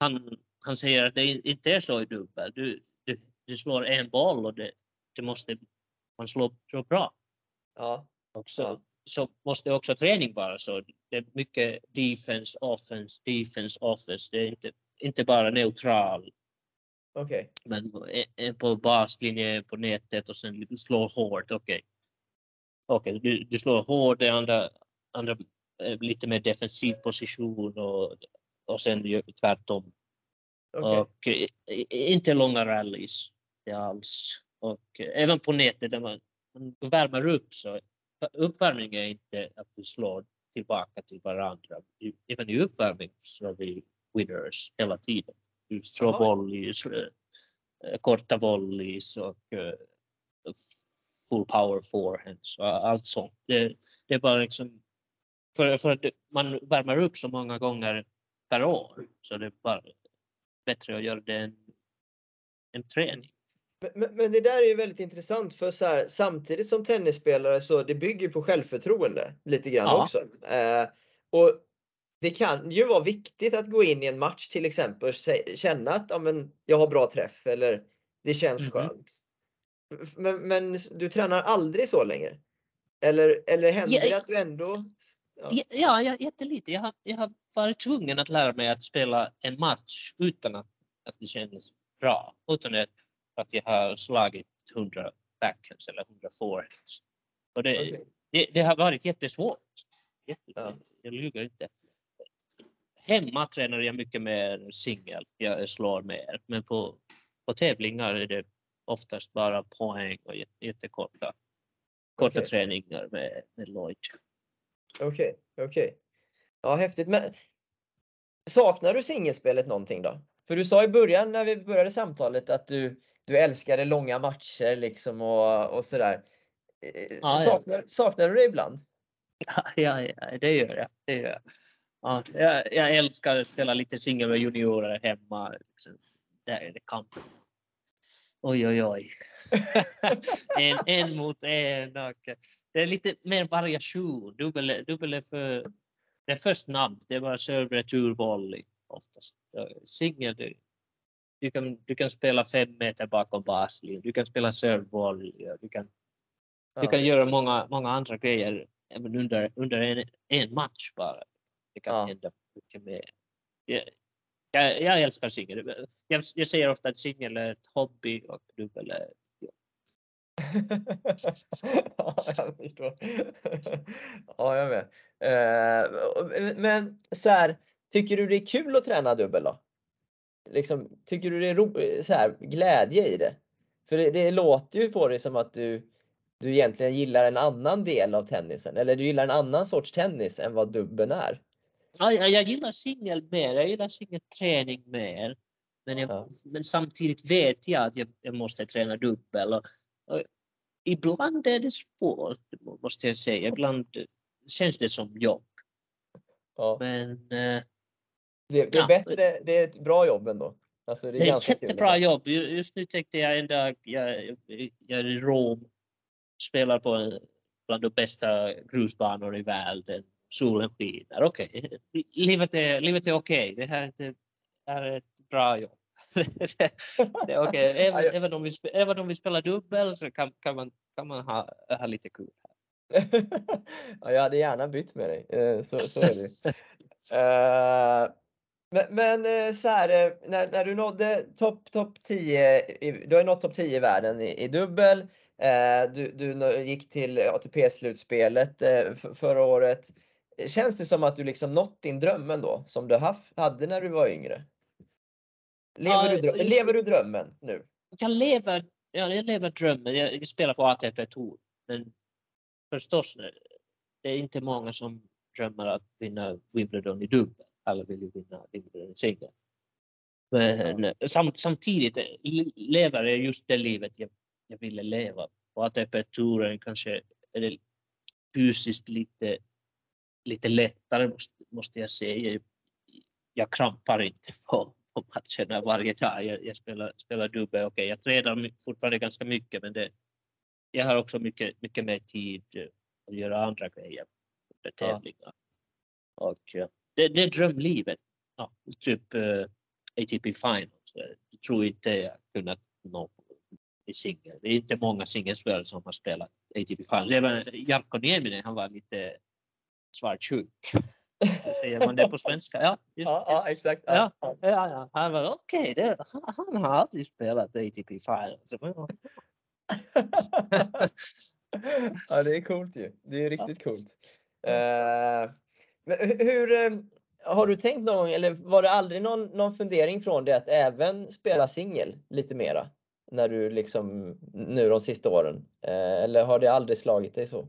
han, han säger att det inte är så i dubbel. Du, du, du slår en boll och det, det måste man slå så bra Ja, också. Ja. så måste också träning vara så. Det är mycket defense, offense, defense, offense. Det är inte, inte bara neutral, Okej. men en på baslinje på nätet och sen du slår hårt. Okej, Okej, du, du slår hårt, det andra, andra eh, lite mer defensiv position och, och sen tvärtom. Okej. Och eh, i- inte långa rallies det alls. Och eh, även på nätet där man, man värmer upp så uppvärmning är inte att vi slår tillbaka till varandra. Även i uppvärmning så är vi winners hela tiden. Du slår volleys, eh, eh, korta volleys och eh, full power forehands och allt sånt. Det, det är bara liksom för, för att man värmer upp så många gånger per år så det är bara bättre att göra det en, en träning. Men, men, det där är ju väldigt intressant för så här, samtidigt som tennisspelare så det bygger på självförtroende lite grann Ja. också. Eh, och det kan ju vara viktigt att gå in i en match till exempel och känna att ja, men, jag har bra träff eller det känns Mhm. skönt. Men, men du tränar aldrig så längre? Eller, eller händer det att du ändå... Ja. Ja, Ja, jag, jättelite. Jag har, jag har varit tvungen att lära mig att spela en match utan att, att det kändes bra. Utan att, att jag har slagit 100 backhands eller 100 forehands. Och det, Okej. det, det har varit jättesvårt. Jätte, Ja. Jag ljuger inte. Hemma tränar jag mycket mer singel. Jag slår mer. Men på, på tävlingar är det oftast bara poäng och jätte- jättekorta korta Okej. träningar med, med Lloyd. Okej, okej. Ja, häftigt. Men saknar du singelspelet någonting då? För du sa i början när vi började samtalet att du, du älskade långa matcher liksom och, och sådär. Eh, ja. saknar, saknar du det ibland? Ja, ja, det gör jag. Det gör jag. Ja, jag, jag älskar att spela lite singel med juniorer hemma. Liksom. Där är det kamp. Oj, oj, oj. en, en mot en. Och det är lite mer variation. Dubbel, dubbel är för, det är för snabbt. Det är bara serve, retur, volley oftast. Singel, du, kan, du kan spela fem meter bakom baslinjen. Du kan spela serve, volley. och Du kan du kan göra många, många andra grejer även under, under en, en match bara. Det kan Ja. hända mycket mer. Jag, jag, älskar singel. Jag, jag säger ofta att singel är ett hobby och dubbel är ja, jag förstår. ja, jag med. Eh, men så här, tycker du det är kul att träna dubbel då? Liksom, tycker du det är ro- så här, glädje i det? För det, det låter ju på dig som att du, du egentligen gillar en annan del av tennisen eller du gillar en annan sorts tennis än vad dubbeln är. Ja, jag, gillar singel mer. Jag gillar singelträning mer. Men, jag, Ja. men samtidigt vet jag att jag, jag måste träna dubbel. Och, och ibland är det svårt, måste jag säga. Ibland känns det som jobb. Ja, Men eh, det, det, är Ja. bättre, det är ett bra jobb ändå. Alltså, det är, Det är ett kul jättebra ändå. jobb. Ju- Just nu tänkte jag en dag, jag, jag är i Rom, spelar på en, bland de bästa grusbanor i världen. Solen skiner. Okej, livet är, livet är okej. Det här är, inte, här är ett bra jobb. det är. Ja, Även, även, om vi, även om vi spelar dubbel så kan, kan, man, kan man ha, ha lite kul. ja, jag hade gärna bytt med dig. Så, så är det ju. Eh, Men, men eh, så här, eh, när, när du nådde topp top 10, i- du har nått topp 10 i världen i, i dubbel. Du, du gick till ATP-slutspelet eh, förra året. Känns det som att du liksom nått din dröm ändå, som du haft, hade när du var yngre? Lever, Ja, du, drö- just- lever du drömmen nu? Jag lever, ja, jag lever drömmen. Jag, spelar på ATP Tour. Men förstås, det är inte många som drömmer att vinna Wimbledon i dubbel. Alla vill ju vinna Wimbledon i singel. Men sam, samtidigt eh, le- lever jag just det livet jag, jag ville leva. På ATP-touren kanske är det fysiskt lite, lite lättare måste, måste jag säga. Jag, krampar inte på, på matcherna varje dag. Jag, jag spelar, spelar dubbel. Okej, jag tränar fortfarande ganska mycket men det, jag har också mycket, mycket mer tid eh, att göra andra grejer under Ja. tävlingar. Och eh, det, det är drömlivet. Ja, typ eh, ATP Finals. Jag tror inte jag kunnat nå i singel. Det är inte många singelspelare som har spelat ATP Finals. Även Jarkko Nieminen, han var lite svartsjuk. Säger man det på svenska? Ja, just Ja, ja exakt. Ja, Ja. ja. Han var okej, okay, han, har aldrig spelat ATP Finals. ja, det är coolt ju. Det är riktigt coolt. Men hu- hur, eh, har du tänkt någon gång, eller var det aldrig någon, någon fundering från det att även spela singel lite mera? När du liksom, nu de sista åren? Eh, eller har det aldrig slagit dig så?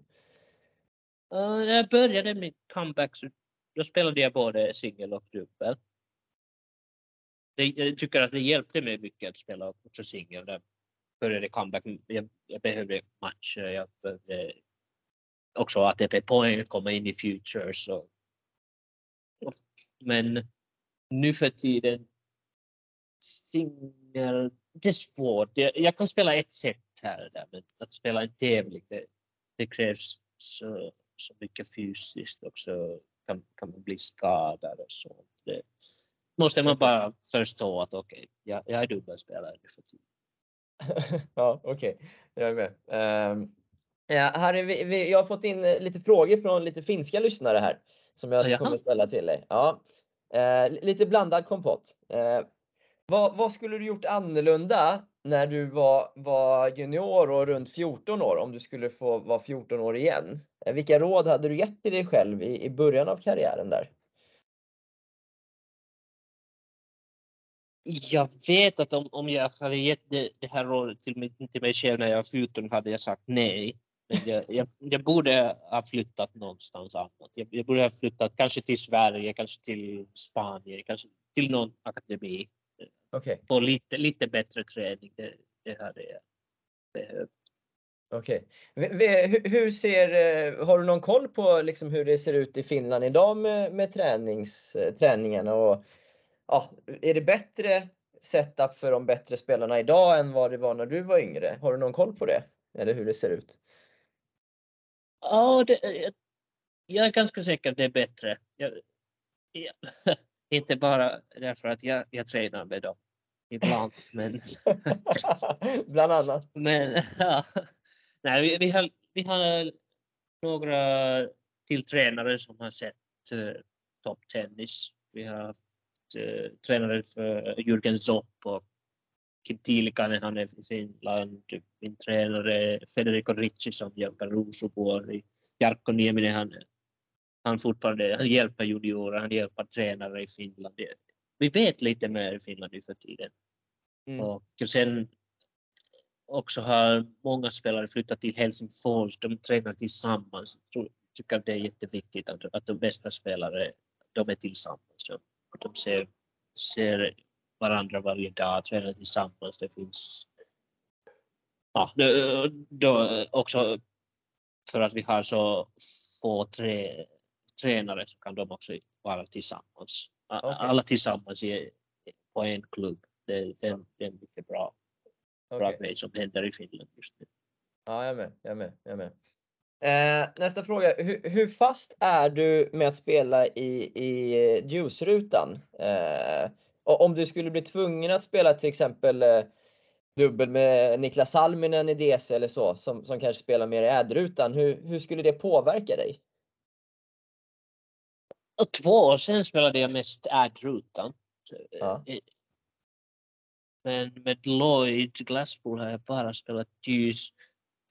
När jag började min comeback så då spelade jag både singel och dubbel. Det, jag tycker att det hjälpte mig mycket att spela också singel. Jag började comeback. Jag, jag behövde matcher, jag behövde också ATP-poäng, komma in i futures. Och, och, men nu för tiden singel, det är svårt. Jag, jag kan spela ett set här och där, men att spela en tävling, det, det krävs så, så mycket fysiskt också. Kan, kan man bli skadad och sånt. Det måste man bara förstå att okej, okay, jag, jag är dubbelspelare nu för tiden. ja, okej. Jag är med. Ehm, ja, Harry, vi, vi, jag har fått in eh, lite frågor från lite finska lyssnare här som jag Jaha. kommer ställa till dig. Ja. Eh, lite blandad kompott. Eh, vad, vad skulle du gjort annorlunda när du var, var junior och runt 14 år om du skulle få vara 14 år igen? Eh, vilka råd hade du gett till dig själv i, i början av karriären där? Jag vet att om, om jag hade gett det, det här rådet till mig, till mig själv när jag var 14 hade jag sagt nej. Men jag, jag, jag borde ha flyttat någonstans annat. Jag, jag borde ha flyttat kanske till Sverige, kanske till Spanien, kanske till någon akademi. Okej, På lite, lite bättre träning. Det, det hade jag behövt. okej. Vi- Hur, ser, eh, har du någon koll på liksom hur det ser ut i Finland idag med, med tränings, eh, träningarna och ja, är det bättre setup för de bättre spelarna idag än vad det var när du var yngre? Har du någon koll på det? Eller hur det ser ut? Ja, det, jag, jag är ganska säker att det är bättre. Jag, jag, inte bara därför att jag, jag tränar med dem ibland, men Bland annat. Men ja. Nej, vi, vi, har, vi har några till tränare som har sett uh, topptennis. Vi har haft uh, tränare för Jürgen Zopp och Kim Tiilikainen, han är i Finland. Min tränare Federico Ricci som hjälper Rosengård. Jarkko Nieminen, han, han fortfarande han hjälper juniorer, han hjälper tränare i Finland. Vi vet lite mer i Finland nu för tiden. Mm. Och sen också har många spelare flyttat till Helsingfors. De tränar tillsammans. Jag tycker att det är jätteviktigt att, att de bästa spelare de är tillsammans. Att de ser, ser varandra varje dag, tränar tillsammans. Det finns ja, då också för att vi har så få trä, tränare så kan de också vara tillsammans. Okej. Alla tillsammans i, på en klubb. Det, det, det är en mycket bra bra Okej. grej som händer i Finland just nu. Ja, jag är med. Jag är med. Jag är med. Eh, nästa fråga. Hur, hur fast är du med att spela i, i Juice-rutan? Eh, om du skulle bli tvungen att spela till exempel eh, dubbel med Niklas Salminen i DC eller så, som, som kanske spelar mer i ädrutan, hur, hur skulle det påverka dig? Och två år sedan spelade jag mest ad-rutan. Ja. Eh, Men med Lloyd Glasspool har jag bara spelat ljus.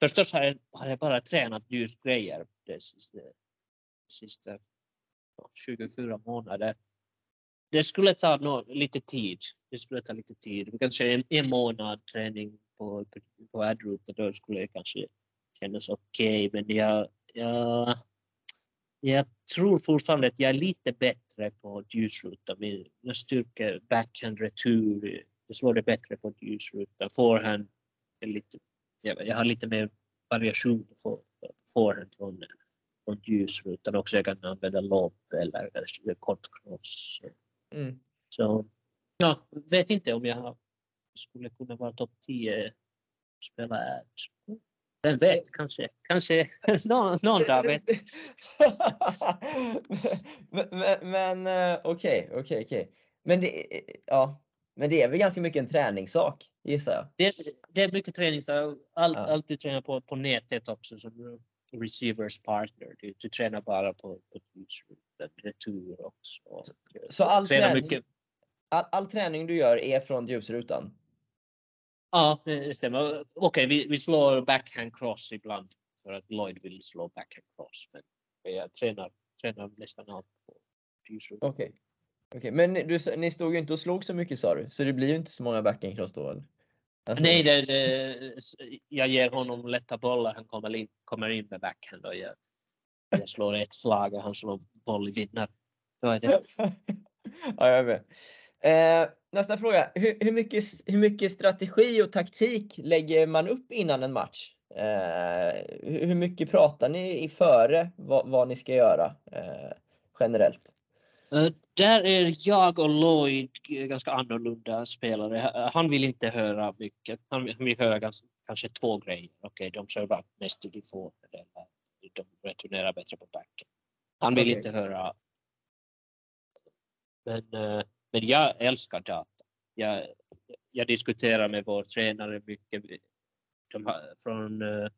Förstås har jag, har jag bara tränat ljusgrejer de sista, sista ja, 24 månader. Det skulle ta nå lite tid. Det skulle ta lite tid. Kanske en, en månad träning på, på, på ad-rutan, då skulle det kanske kännas okej. Men jag, jag, jag tror fortfarande att jag är lite bättre på ljusruta. Mina styrkor, backhand, retur, jag slår det bättre på ljusruta. Forehand, är lite, jag, har lite mer variation på forehand från, från ljusrutan också. Jag kan använda lobb eller, eller kort cross. Mm. Så ja, vet inte om jag skulle kunna vara topp 10 spela ad. Vem vet, kanske, kanske någon, någon dag vet. men eh, okej, okej, okej. Men det, ja. Men det är väl ganska mycket en träningssak gissar jag. Det, det är mycket träning. så Allt, Ja. allt du tränar på, på nätet också som receivers partner. Du, du tränar bara på, på retur också. Så all träning, mycket. all, all träning du gör är från ljusrutan? Ja, det stämmer. Okej, vi, vi slår backhand cross ibland för att Lloyd vill slå backhand cross. Men jag tränar, tränar nästan allt på ljusrutan. Okej. Okej, Men ni- du, ni stod ju inte och slog så mycket sa du, så det blir ju inte så många backhandcross då? Eller? Alltså- Nej, det, det, jag ger honom lätta bollar. Han kommer in, kommer in med backhand och jag, jag slår ett slag och han slår boll i vinnare. Då är det. ja, jag är med. Eh, nästa fråga. Hur, hur, mycket, hur mycket strategi och taktik lägger man upp innan en match? Eh, hur, mycket pratar ni i före vad, vad ni ska göra eh, generellt? Eh, Där är jag och Lloyd ganska annorlunda spelare. Han vill inte höra mycket. Han vill höra ganska, kanske två grejer. Okej, de servar mest i default eller de returnerar bättre på backen. Han vill Okej. inte höra. Men, eh, men jag älskar data. Jag, jag diskuterar med vår tränare mycket. De har, från eh,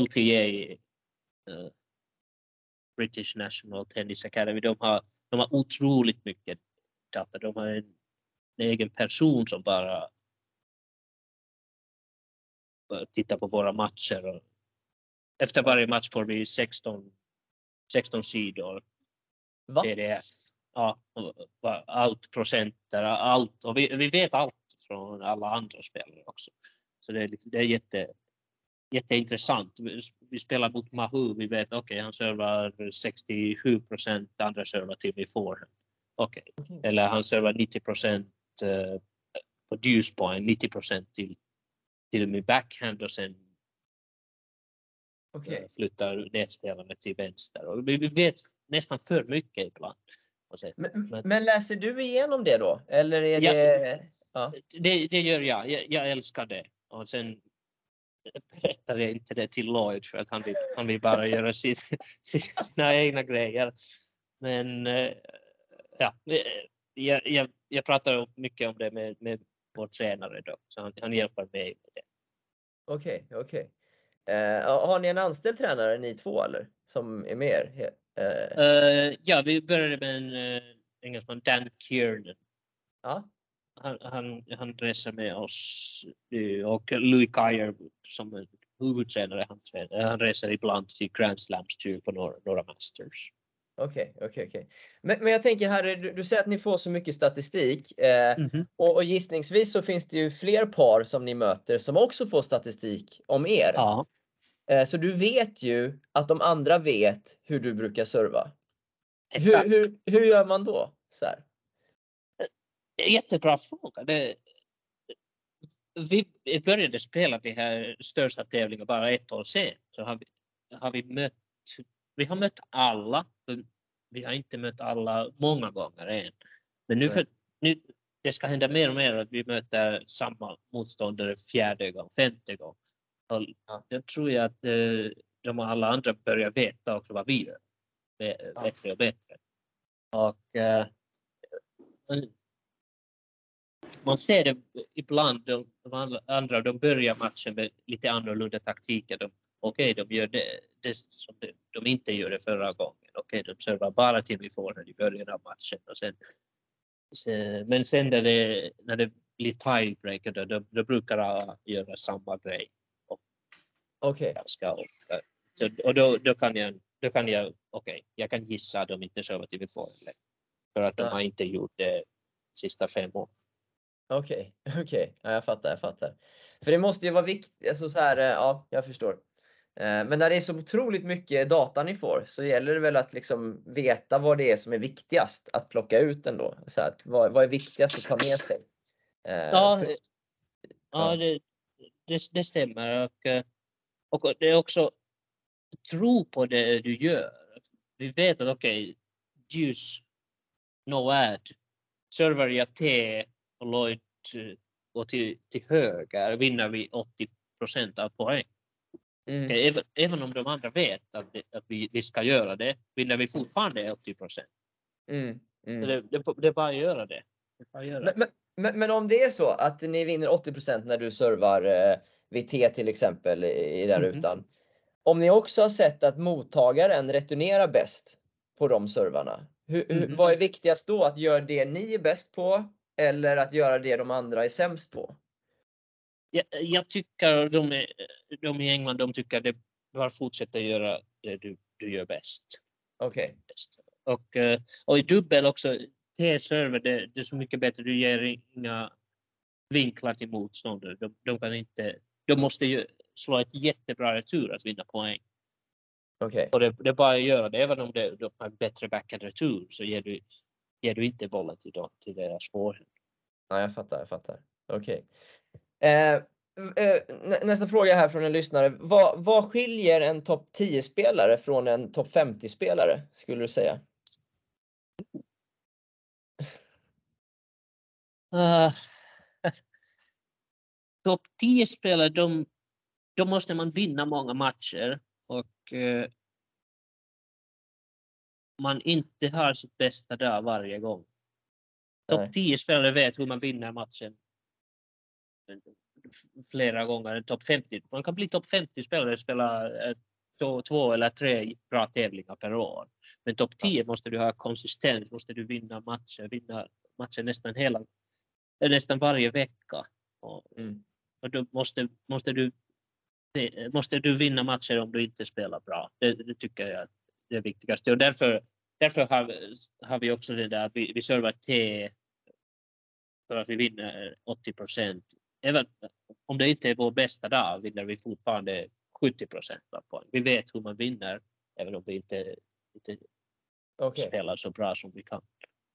LTA, eh, British National Tennis Academy, de har de har otroligt mycket data. De har en, en egen person som bara bara tittar på våra matcher. Och efter varje match får vi 16, 16 sidor Va? pdf. Allt procenter, allt. Och vi, vi vet allt från alla andra spelare också. Så det är, det är jätte, jätteintressant. Vi, spelar mot Mahu, vi vet okej han servar 67 procent, andra servar till vi får. Okej, Okej. eller han servar 90 procent eh, på deuce point, 90 procent till, till min backhand och sen Okej. eh, flyttar nätspelarna till vänster. Och vi, vi vet nästan för mycket ibland. Men, Men- läser du igenom det då? Eller är Ja. det... Ja. det, det gör jag. jag. Jag älskar det. Och sen berättar jag inte det till Lloyd för att han vill, han vill bara göra sin, sina egna grejer. Men eh, ja, eh, jag, jag, jag pratar mycket om det med, med vår tränare då, så han, han hjälper mig med det. Okej, okej. Eh, har ni en anställd tränare ni två eller? Som är med er? Eh, Eh, ja, vi började med en uh, engelsman, Dan Kiernan. ja. Han, han, han reser med oss nu och Louis Kyer som är huvudtränare, han, han reser ibland till Grand Slams tur på några, några Masters. Okej, okej, okej. Men, men jag tänker Harry, du, du säger att ni får så mycket statistik. Eh, Mhm. och, och gissningsvis så finns det ju fler par som ni möter som också får statistik om er. Ja, Eh, så du vet ju att de andra vet hur du brukar serva. Hur, exakt. hur, hur gör man då? Så här. Jättebra fråga. Det, vi började spela de här största tävlingarna bara ett år sen. Så har vi, har vi mött, vi har mött alla. men Vi har inte mött alla många gånger än. Men nu, för, nu det ska hända mer och mer att vi möter samma motståndare fjärde gång, femte gång. Jag tror jag att eh, de alla andra börjar veta också vad vi gör. Bättre och bättre. Och eh, men man ser det ibland, de, de andra- de börjar matchen med lite annorlunda taktiker. De, Okej, de gör det, det som de, de inte gjorde förra gången. Okej, de servar bara till vi får den i början av matchen. Och sen, sen, men sen när det, när det blir tiebreaker då, då, då brukar alla göra samma grej Okej. Så, och då, då kan jag, då kan jag, okej, jag kan gissa att de inte servar till vi får. För att de Ja. har inte gjort det sista fem åren. okej, okej. Ja, jag fattar, jag fattar. För det måste ju vara viktigt, alltså så här, eh, ja, jag förstår. Eh, Men när det är så otroligt mycket data ni får så gäller det väl att liksom veta vad det är som är viktigast att plocka ut ändå. Så att, vad, vad är viktigast att ta med sig? Eh, Ja, ja. ja det, det, det stämmer. Och, och det är också tro på det du gör. Vi vet att okej, ljus, no ad. Servar jag T och Lloyd eh, går till, till höger vinner vi 80 procent av poäng. Mm, Okej, även, även om de andra vet att, det, att vi, vi ska göra det vinner vi fortfarande 80 procent. mm, mm. Det, det, det är bara att göra det. Att göra Men, men, Men, om det är så att ni vinner 80% när du servar eh, VT till exempel i, den Mhm. rutan. Om ni också har sett att mottagaren returnerar bäst på de servarna. Hur, hur, Mhm. vad är viktigast då? Att göra det ni är bäst på eller att göra det de andra är sämst på? Jag, jag tycker de, de i England de tycker det bara fortsätta göra det du, du gör bäst. Okej. bäst. Och, eh, och i dubbel också, T-server det, det är så mycket bättre, du ger inga vinklar till motståndare. De, de, kan inte, de måste ju slå ett jättebra retur att vinna poäng. Okej. Och det, det är bara att göra det, även om det, de har bättre backhand retur så ger du, ger du inte bollen till, dem, till deras forehand. Ja, jag fattar, jag fattar. Okej. Eh, eh, nä- nästa fråga här från en lyssnare. Vad, vad skiljer en topp 10-spelare från en topp 50-spelare skulle du säga? Uh, Topp 10 spelare, de, då måste man vinna många matcher och eh, man inte har sitt bästa dag varje gång. Topp 10 spelare vet hur man vinner matchen flera gånger än topp 50. Man kan bli topp 50 spelare och spela eh, två, eller tre bra tävlingar per år. Men topp 10 måste du ha konsistens, måste du vinna matcher, vinna matcher nästan hela, eh, nästan varje vecka. Mm. Och då måste, måste, du, det- måste du vinna matcher om du inte spelar bra. Det, det tycker jag är det viktigaste. Och därför, därför har, vi- har vi också det där att vi, vi servar T för att vi vinner 80 procent. Även om det inte är vår bästa dag vinner vi fortfarande 70 procent av poäng. Vi vet hur man vinner även om vi inte, inte Okej. spelar så bra som vi kan.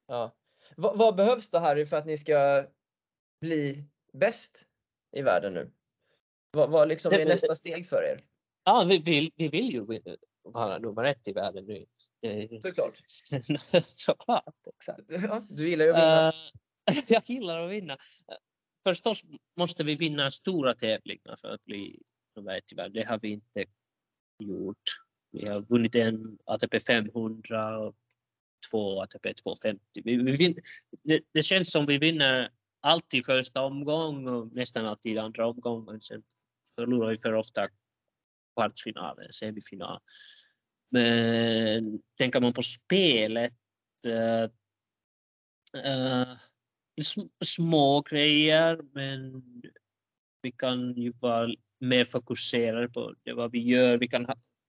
Ja. Vad behövs då Harry för att ni ska bli bäst i världen nu? Vad, vad liksom Det- är nästa steg för er? Ja, vi vill, vi vill ju vara nummer ett i världen nu. Såklart. Såklart, exakt. Ja, du gillar ju att vinna. Eh, jag gillar att vinna. Förstås måste vi vinna stora tävlingar för att bli nummer ett i världen. Det har vi inte gjort. Vi har vunnit en ATP 500 och två ATP 250. Vi, vi vin, det, det känns som vi vinner alltid första omgång och nästan alltid andra omgången. Sen förlorar vi för ofta kvartsfinalen, semifinal. Men tänker man på spelet äh, äh, små grejer men vi kan ju vara mer fokuserade på det vad vi gör. Vi kan,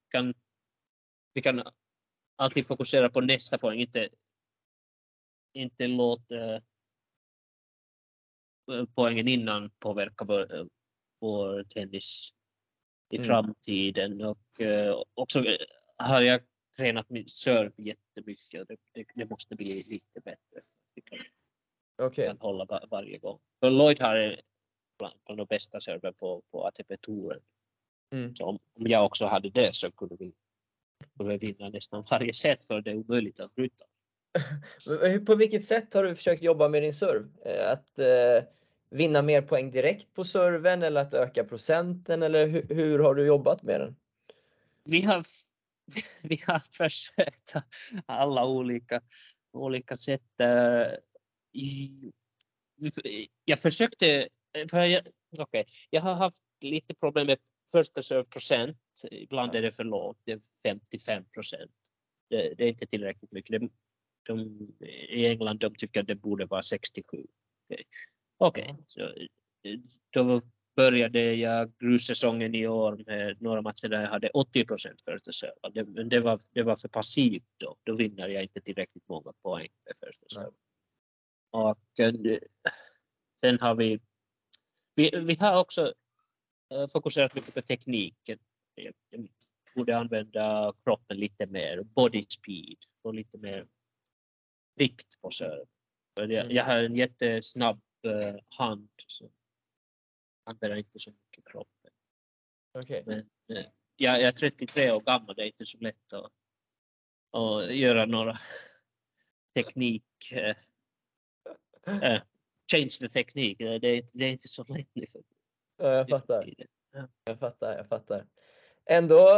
kan, vi kan alltid fokusera på nästa poäng, inte, inte låta poängen innan påverka vår, eh, vår tennis i Mm. framtiden. Och eh, också eh, har jag tränat min serve jättemycket och det, det, det måste bli lite bättre. Vi kan, Okej. kan hålla var, varje gång. För Lloyd har eh, bland, bland de bästa server på, på ATP-touren. Mm. Så om, om jag också hade det så kunde vi, kunde vi vinna nästan varje set för det är omöjligt att bryta. På vilket sätt har du försökt jobba med din serve? Eh, att eh, vinna mer poäng direkt på serven eller att öka procenten eller hur, hur har du jobbat med den? vi har, vi har försökt alla olika, olika sätt. Eh, jag försökte, eh, för jag, okej, jag har haft lite problem med första serveprocent. Ibland är det för lågt, det är 55 procent. Det, det är inte tillräckligt mycket de, I England de tycker det borde vara 67. Okej, Okej, så, eh, då började jag grussäsongen i år med några matcher där jag hade 80 procent första serven. Det, men det var, det var för passivt då. Då vinner jag inte tillräckligt många poäng med första Nej. serven. Och eh, sen har vi, vi, vi har också eh, fokuserat mycket på tekniken. Jag borde använda kroppen lite mer, body speed, få lite mer vikt på serven. För Jag, Mm. jag har en jättesnabb eh, hand så använder inte så mycket kroppen. Okej. Men eh, jag, jag är 33 år gammal, det är inte så lätt att, att göra några teknik, eh, eh, change the teknik. Det är, inte- det är inte så lätt nu för Ja, jag fattar. tiden. Jag fattar, jag fattar. Ändå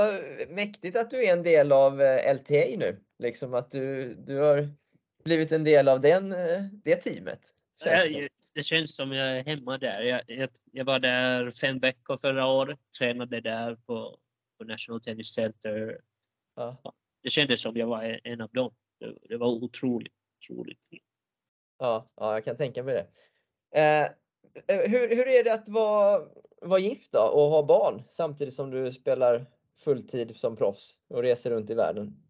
mäktigt att du är en del av eh, LTA nu. Liksom att du, du har blivit en del av den, eh, det teamet. känns det. Eh, det känns som jag är hemma där. Jag, jag, jag var där fem veckor förra året, tränade där på, på National Tennis Center. Ja. Det kändes som jag var en, en av dem. Det, det var otroligt, otroligt fint. Ja, ja, jag kan tänka mig det. Eh, eh, hur, hur är det att vara, vara gift då och ha barn samtidigt som du spelar fulltid som proffs och reser runt i världen?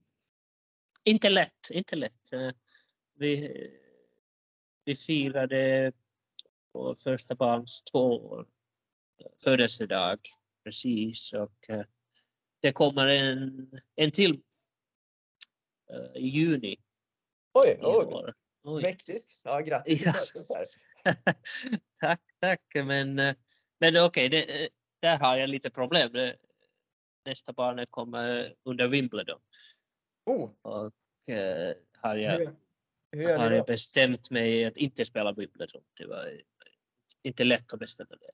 Inte lätt, inte lätt. Vi, vi firade på första barns två år födelsedag precis och eh, det kommer en, en till eh, i juni Oj, oj. Oj. mäktigt! Ja, grattis! Ja. tack, tack. Men, eh, men okej, eh, där har jag lite problem. Nästa barnet kommer under Wimbledon Oh, och har jag, hur, jag då? bestämt mig att inte spela Wimbledon. Det var inte lätt att bestämma det.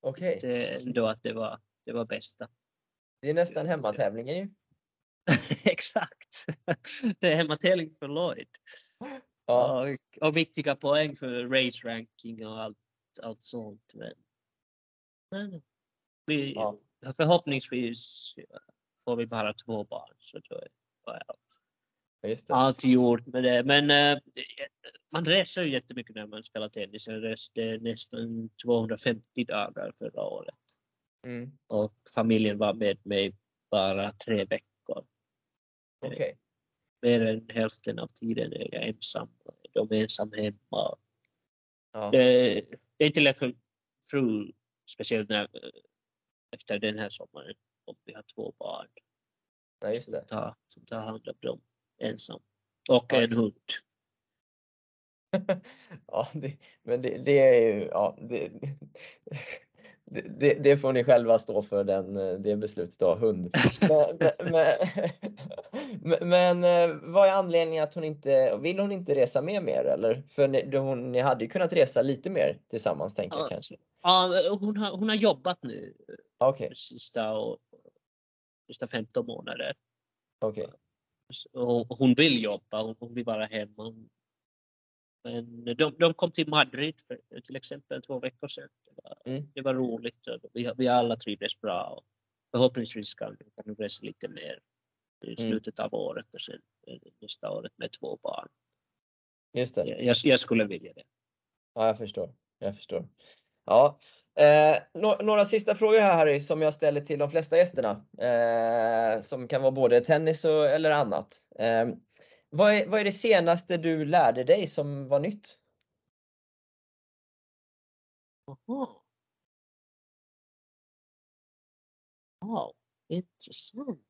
Okej, det är ändå att det var det var bästa. det är nästan hemmatävlingen ju. Exakt. Det är hemmatävling för Lloyd. Ja, Och, och viktiga poäng för race ranking och allt, allt sånt. Men, men vi, Ja. förhoppningsvis får vi bara två barn så då är då är allt, just det. allt gjort med det. Men eh, man reser ju jättemycket när man spelar tennis. Jag reste nästan 250 dagar förra året Mm, och familjen var med mig bara tre veckor. Okej, Mer än hälften av tiden är jag ensam. De är ensam hemma. ja. Det, det är inte lätt för fru, speciellt när, efter den här sommaren, om vi har två barn just som tar, som tar hand om dem ensam. Och en hund. Ja, det, men det, det är ju, ja, det, det, det, får ni själva stå för den, det beslutet av hund. Men, men, men, men eh, vad är anledningen att hon inte, vill hon inte resa med mer eller? För ni, hon, ni hade ju kunnat resa lite mer tillsammans tänker jag Ja. kanske. Ja, hon, har, hon har jobbat nu Okej, de sista, och, sista 15 månader. okej. Hon vill jobba, hon, vill vara hemma. Men de, de kom till Madrid för, till exempel två veckor sedan. Det var, Mm. det var roligt. och Vi, vi alla trivdes bra. Och förhoppningsvis kan vi kan vi resa lite mer i slutet av året och sen eh, nästa året med två barn. Just det. Jag, jag skulle vilja det. Ja, jag förstår. Jag förstår. Ja, eh, nå- några sista frågor här Harry som jag ställer till de flesta gästerna. Eh, som kan vara både tennis och, eller annat. Eh, vad, är, vad är det senaste du lärde dig som var nytt? Aha. Wow, intressant.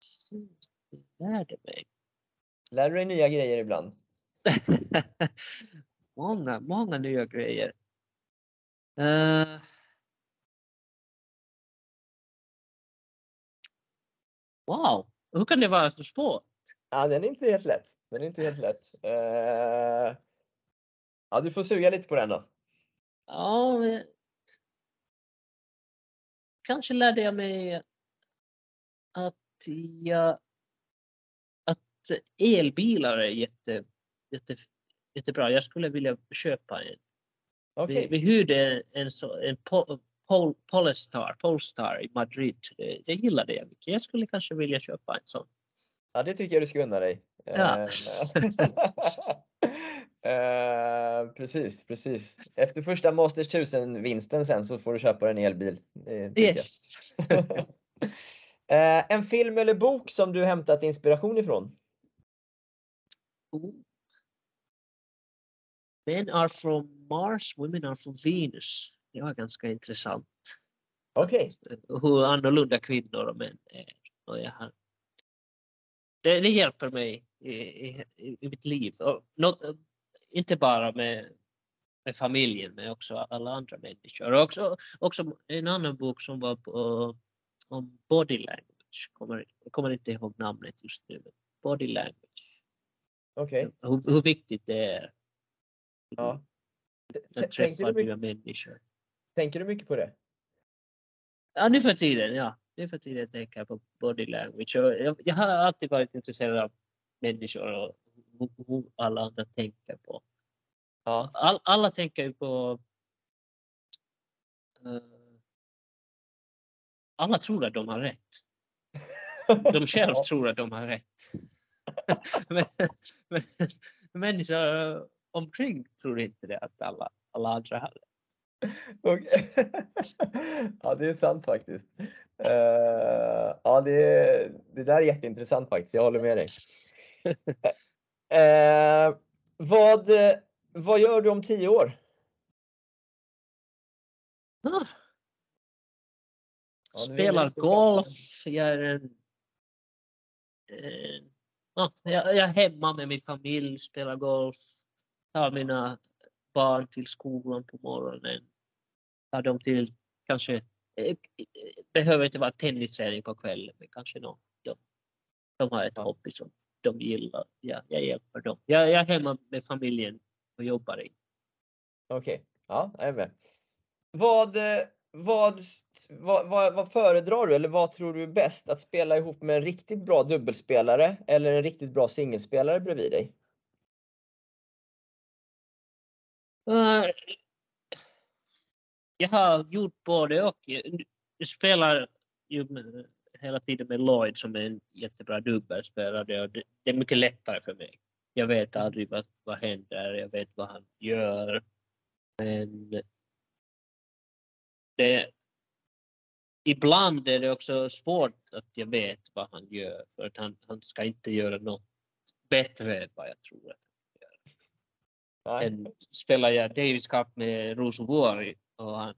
Precis, Det lärde mig. Lär du dig nya grejer ibland? många, många nya grejer. Eh, wow, hur kan det vara så svårt? Ja, den är inte helt lätt. Den är inte helt lätt. Eh, ja, du får suga lite på den då. Ja, men... Kanske lärde jag mig att jag att elbilar är jätte, jätte, jättebra. Jag skulle vilja köpa en. Okej. Vi, vi hyrde en, så, en Pol, Pol, Polestar, Polestar i Madrid. Det, det gillade jag mycket. Jag skulle kanske vilja köpa en sån. Ja, det tycker jag du ska unna dig. Ja. Eh, precis, precis. Efter första Masters 1000-vinsten sen så får du köpa en elbil. Yes. Eh, en film eller bok som du hämtat inspiration ifrån? Men are from Mars, women are from Venus. Det var ganska intressant. Okej, Hur annorlunda kvinnor och män är. Och jag har... det, det hjälper mig i, i, i mitt liv. Och något, inte bara med, med familjen men också alla andra människor. Och också, också en annan bok som var på, om body language. Kommer, jag kommer inte ihåg namnet just nu. Body language. okej. Hur, hur viktigt det är Ja. T- att Tänkte träffa du, nya människor. tänker du mycket på det? Ja, nu för tiden, ja. Nu för tiden tänker jag på body language. Jag, jag har alltid varit intresserad av människor och hur- alla andra tänker på, Ja. All, alla tänker ju på... eh, alla tror att de har rätt. De själva Ja. tror att de har rätt. men, men människor omkring tror inte det att alla, alla andra. Okej. ja, det är sant faktiskt. Eh, ja, det, det där är jätteintressant faktiskt. Jag håller med dig. Eh, vad, vad gör du om tio år? Ah, Ja, Spelar golf, jag är en... Eh, ja, jag, jag är hemma med min familj, spelar golf, tar mina barn till skolan på morgonen, tar dem till kanske, eh, eh, behöver inte vara tennisträning på kvällen, men kanske någon, de, de har ett hobby som de gillar. Ja, jag hjälper dem. Jag, jag är hemma med familjen och jobbar i. Okej, ja, jag är med. Vad, vad, vad, vad, vad föredrar du eller vad tror du är bäst? Att spela ihop med en riktigt bra dubbelspelare eller en riktigt bra singelspelare bredvid dig? Eh, jag har gjort både och. Jag spelar ju hela tiden med Lloyd som är en jättebra dubbelspelare och det, är mycket lättare för mig. Jag vet aldrig vad, vad händer, jag vet vad han gör. Men det, ibland är det också svårt att jag vet vad han gör för att han, han ska inte göra något bättre än vad jag tror att Nej. Sen spelar jag Davis Cup med Rosenborg och han,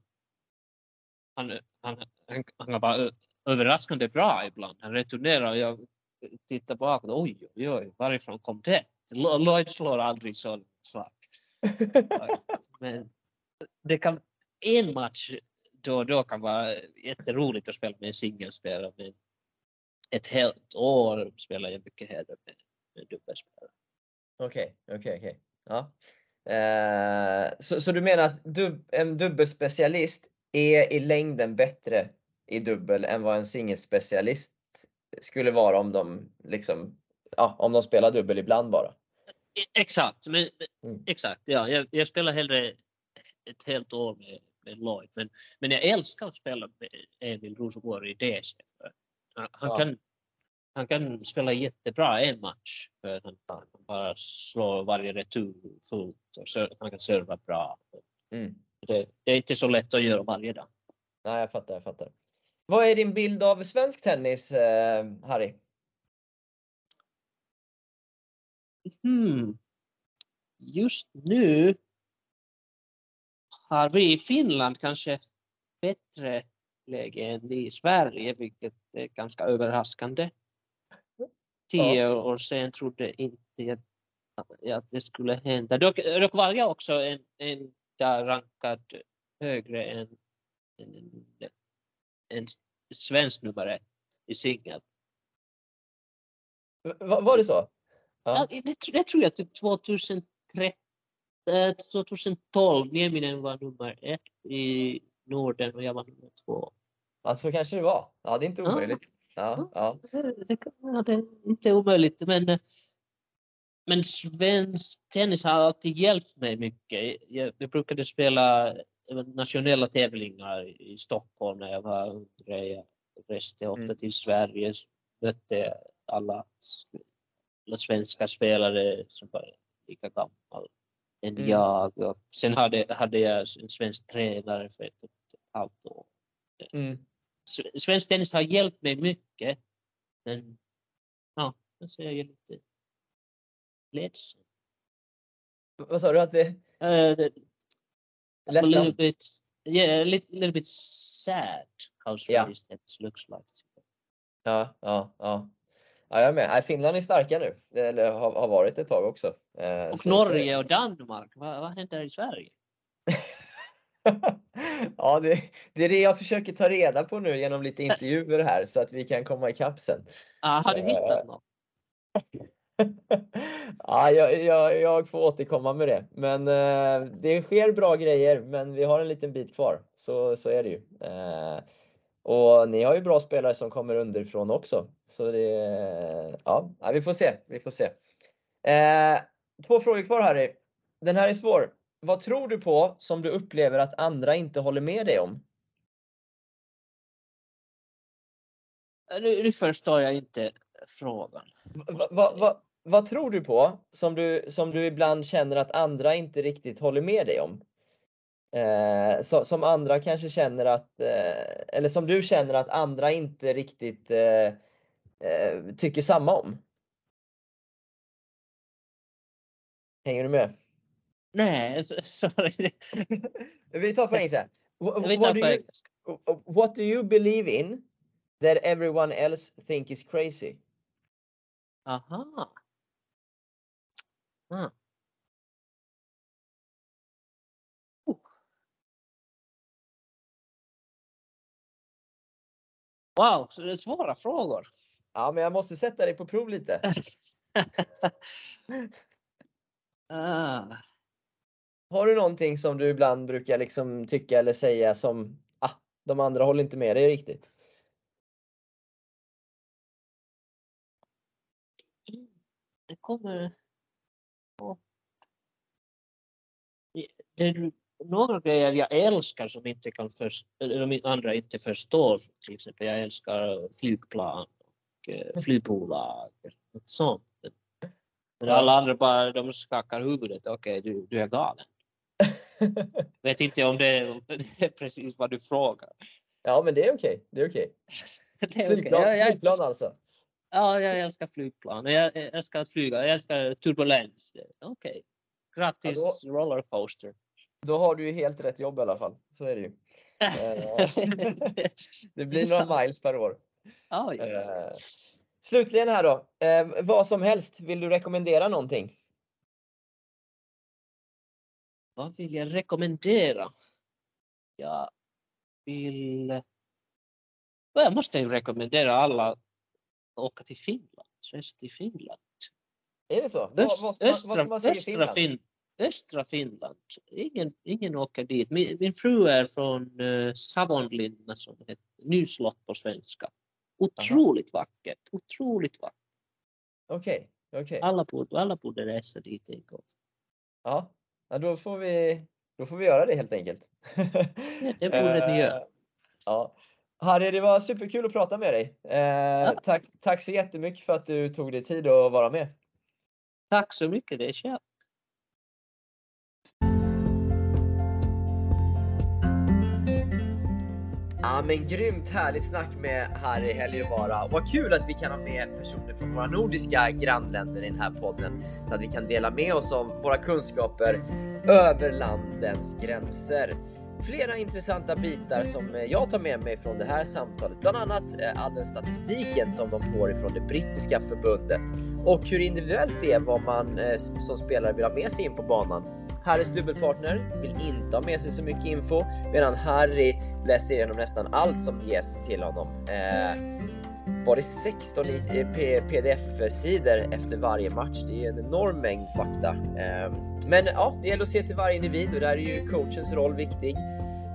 han, han, han, han ö- överraskande bra ibland. Han returnerar och jag tittar bakåt. Oj, oj, oj, varifrån kom det? Lo- Lloyd slår aldrig sån slag. Men det kan, en match då och då kan vara jätteroligt att spela med en singelspelare men ett helt år spelar jag mycket hellre med, med dubbelspelare. Okej, okej, okej. Ja. Eh, så, så du menar att dub, en dubbelspecialist är i längden bättre i dubbel än vad en singelspecialist skulle vara om de liksom, ja, om de spelar dubbel ibland bara? E- Exakt, men, Mm. exakt. Ja, jag, jag spelar hellre ett helt år med, med Lloyd, men, men jag älskar att spela med Emil Rosenborg i DC. Han, han, Ja. kan, han kan spela jättebra en match för att han, han bara slår varje retur fullt och så, han kan serva bra. Mm. Det, det är inte så lätt att göra varje dag. Nej, jag fattar, jag fattar. Vad är din bild av svensk tennis, eh, Harry? Hmm. Just nu har vi i Finland kanske bättre läge än i Sverige, vilket är ganska överraskande. Tio år sedan trodde inte jag att det skulle hända. Dock, dock var jag också en, en där rankad högre än en, en, en svensk nummer ett i singel. V- var det så? Ja. Ja. det, det tror jag typ 2013, eh, 2012. Nieminen var nummer ett i Norden och jag var nummer två. Ja, så kanske det var. Ja, det är inte Ja. omöjligt. Ja, ja. Ja, det är inte omöjligt men, men svensk tennis har alltid hjälpt mig mycket. Jag, jag brukade spela nationella tävlingar i Stockholm när jag var yngre. Jag reste ofta Mm. till Sverige, mötte alla, alla svenska spelare som var lika gammal än Mm. jag. Och sen hade, hade jag en svensk tränare för ett, ett halvt år. Mm. Svensk tennis har hjälpt mig mycket. Men ja, alltså jag är lite ledsen. Vad sa du att det Uh, a ledsen? little bit, yeah, a little, little bit sad how Swedish tennis looks like. Ja, ja, ja. Ja, jag är med. Finland är starka nu. Eller har, har varit ett tag också. Eh, Och så- Norge så- och Danmark, vad, vad händer i Sverige? ja, det, det är det jag försöker ta reda på nu genom lite intervjuer här så att vi kan komma ikapp sen. Ah, har du Eh, hittat något? ja, jag, jag, jag får återkomma med det. Men eh, det sker bra grejer, men vi har en liten bit kvar. Så, så är det ju. Eh, och ni har ju bra spelare som kommer underifrån också. Så det, ja, vi får se. Vi får se. Eh, två frågor kvar Harry. den här är svår. Vad tror du på som du upplever att andra inte håller med dig om? Nu, förstår jag inte frågan. Va, va, va, vad tror du på som du, som du ibland känner att andra inte riktigt håller med dig om? Eh, så, som andra kanske känner att, eh, eller som du känner att andra inte riktigt eh, eh tycker samma om? Hänger du med? Nej, sorry. Vi tar på engelska. What, do you, what do you believe in that everyone else think is crazy? Aha. Ah. Uh. Wow, så det är svåra frågor. Ja, men jag måste sätta dig på prov lite. ah. Har du någonting som du ibland brukar liksom tycka eller säga som ah, de andra håller inte med dig riktigt? Det kommer... Det är några grejer jag älskar som inte kan först, de andra inte förstår. Till exempel jag älskar flygplan och eh, flygbolag och sånt. Men alla andra bara de skakar huvudet. Okej, du, du är galen. Vet inte om det, om det är precis vad du frågar. ja, men det är okej. Det är okej. Det är okej. Flygplan, Jag, jag, flygplan alltså. ja, jag älskar flygplan. Jag, älskar att flyga. Jag älskar turbulens. Okej. Grattis rollercoaster. Då har du ju helt rätt jobb i alla fall. Så är det ju. Eh, det blir några miles per år. Oj. Eh, Slutligen här då. Eh, vad som helst, vill du rekommendera någonting? Vad vill jag rekommendera? Jag vill... Ja, Jag måste ju rekommendera alla att åka till Finland. Resa till Finland. Är det så? Vad, Öst, vad, vad, vad östra, i östra, Finland? fin, östra Finland. Ingen, ingen åker dit. Min, min fru är från uh, Savonlinna som heter Nyslott på svenska. Otroligt vackert. Otroligt vackert. Okej, okej. Alla borde, alla borde resa dit en gång. Ja, ja då, får vi, då får vi göra det helt enkelt. Ja, det borde ni göra. Eh, Ja. Harry, det var superkul att prata med dig. Eh, tack, tack så jättemycket för att du tog dig tid att vara med. Tack så mycket. Det är kärt. Ja men grymt härligt snack med Harry Helgevara. Vad kul att vi kan ha med personer från våra nordiska grannländer i den här podden så att vi kan dela med oss av våra kunskaper över landens gränser. Flera intressanta bitar som jag tar med mig från det här samtalet, bland annat eh, all den statistiken som de får ifrån det brittiska förbundet och hur individuellt det är vad man eh, som spelare vill ha med sig in på banan. Harrys dubbelpartner vill inte ha med sig så mycket info medan Harry läser igenom nästan allt som ges till honom. Eh, var det 16 pdf-sidor efter varje match? Det är en enorm mängd fakta. Eh, men ja, det gäller att se till varje individ och där är ju coachens roll viktig.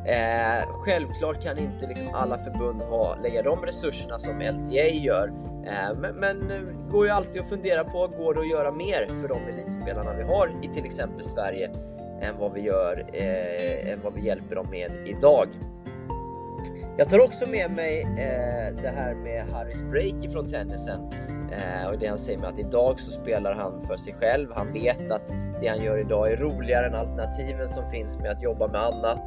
Eh, självklart kan inte liksom alla förbund ha, lägga de resurserna som LTA gör. Eh, men, men eh, går ju alltid att fundera på, går det att göra mer för de elitspelarna vi har i till exempel Sverige än vad vi gör, eh, än vad vi hjälper dem med idag. Jag tar också med mig eh, det här med Harrys break ifrån tennisen. Eh, och det han säger med att idag så spelar han för sig själv. Han vet att det han gör idag är roligare än alternativen som finns med att jobba med annat.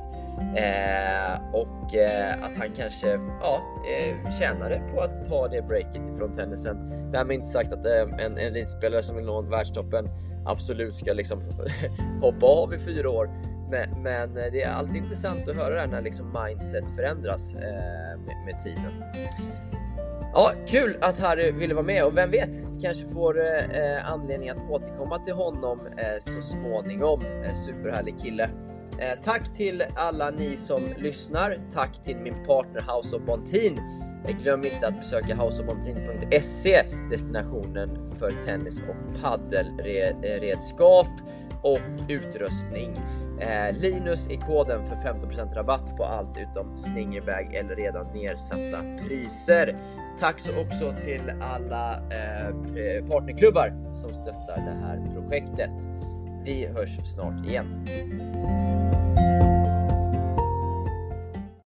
Eh, och eh, att han kanske ja, eh, tjänade på att ta det breaket ifrån tennisen. Därmed inte sagt att eh, en, en elitspelare som vill nå världstoppen absolut ska liksom hoppa av i fyra år. Men, men eh, det är alltid intressant att höra det här när liksom mindset förändras eh, med, med tiden. Ja, kul att Harry ville vara med och vem vet, kanske får eh, eh, anledning att återkomma till honom eh, så småningom. Eh, superhärlig kille. Eh, tack till alla ni som lyssnar. Tack till min partner House of Bontin. Eh, Glöm inte att besöka houseofbontin.se, destinationen för tennis och paddelredskap och utrustning. Eh, Linus är koden för 15% rabatt på allt utom slingerbag eller redan nedsatta priser. Tack så också till alla eh, eh, partnerklubbar som stöttar det här projektet. Vi hörs snart igen.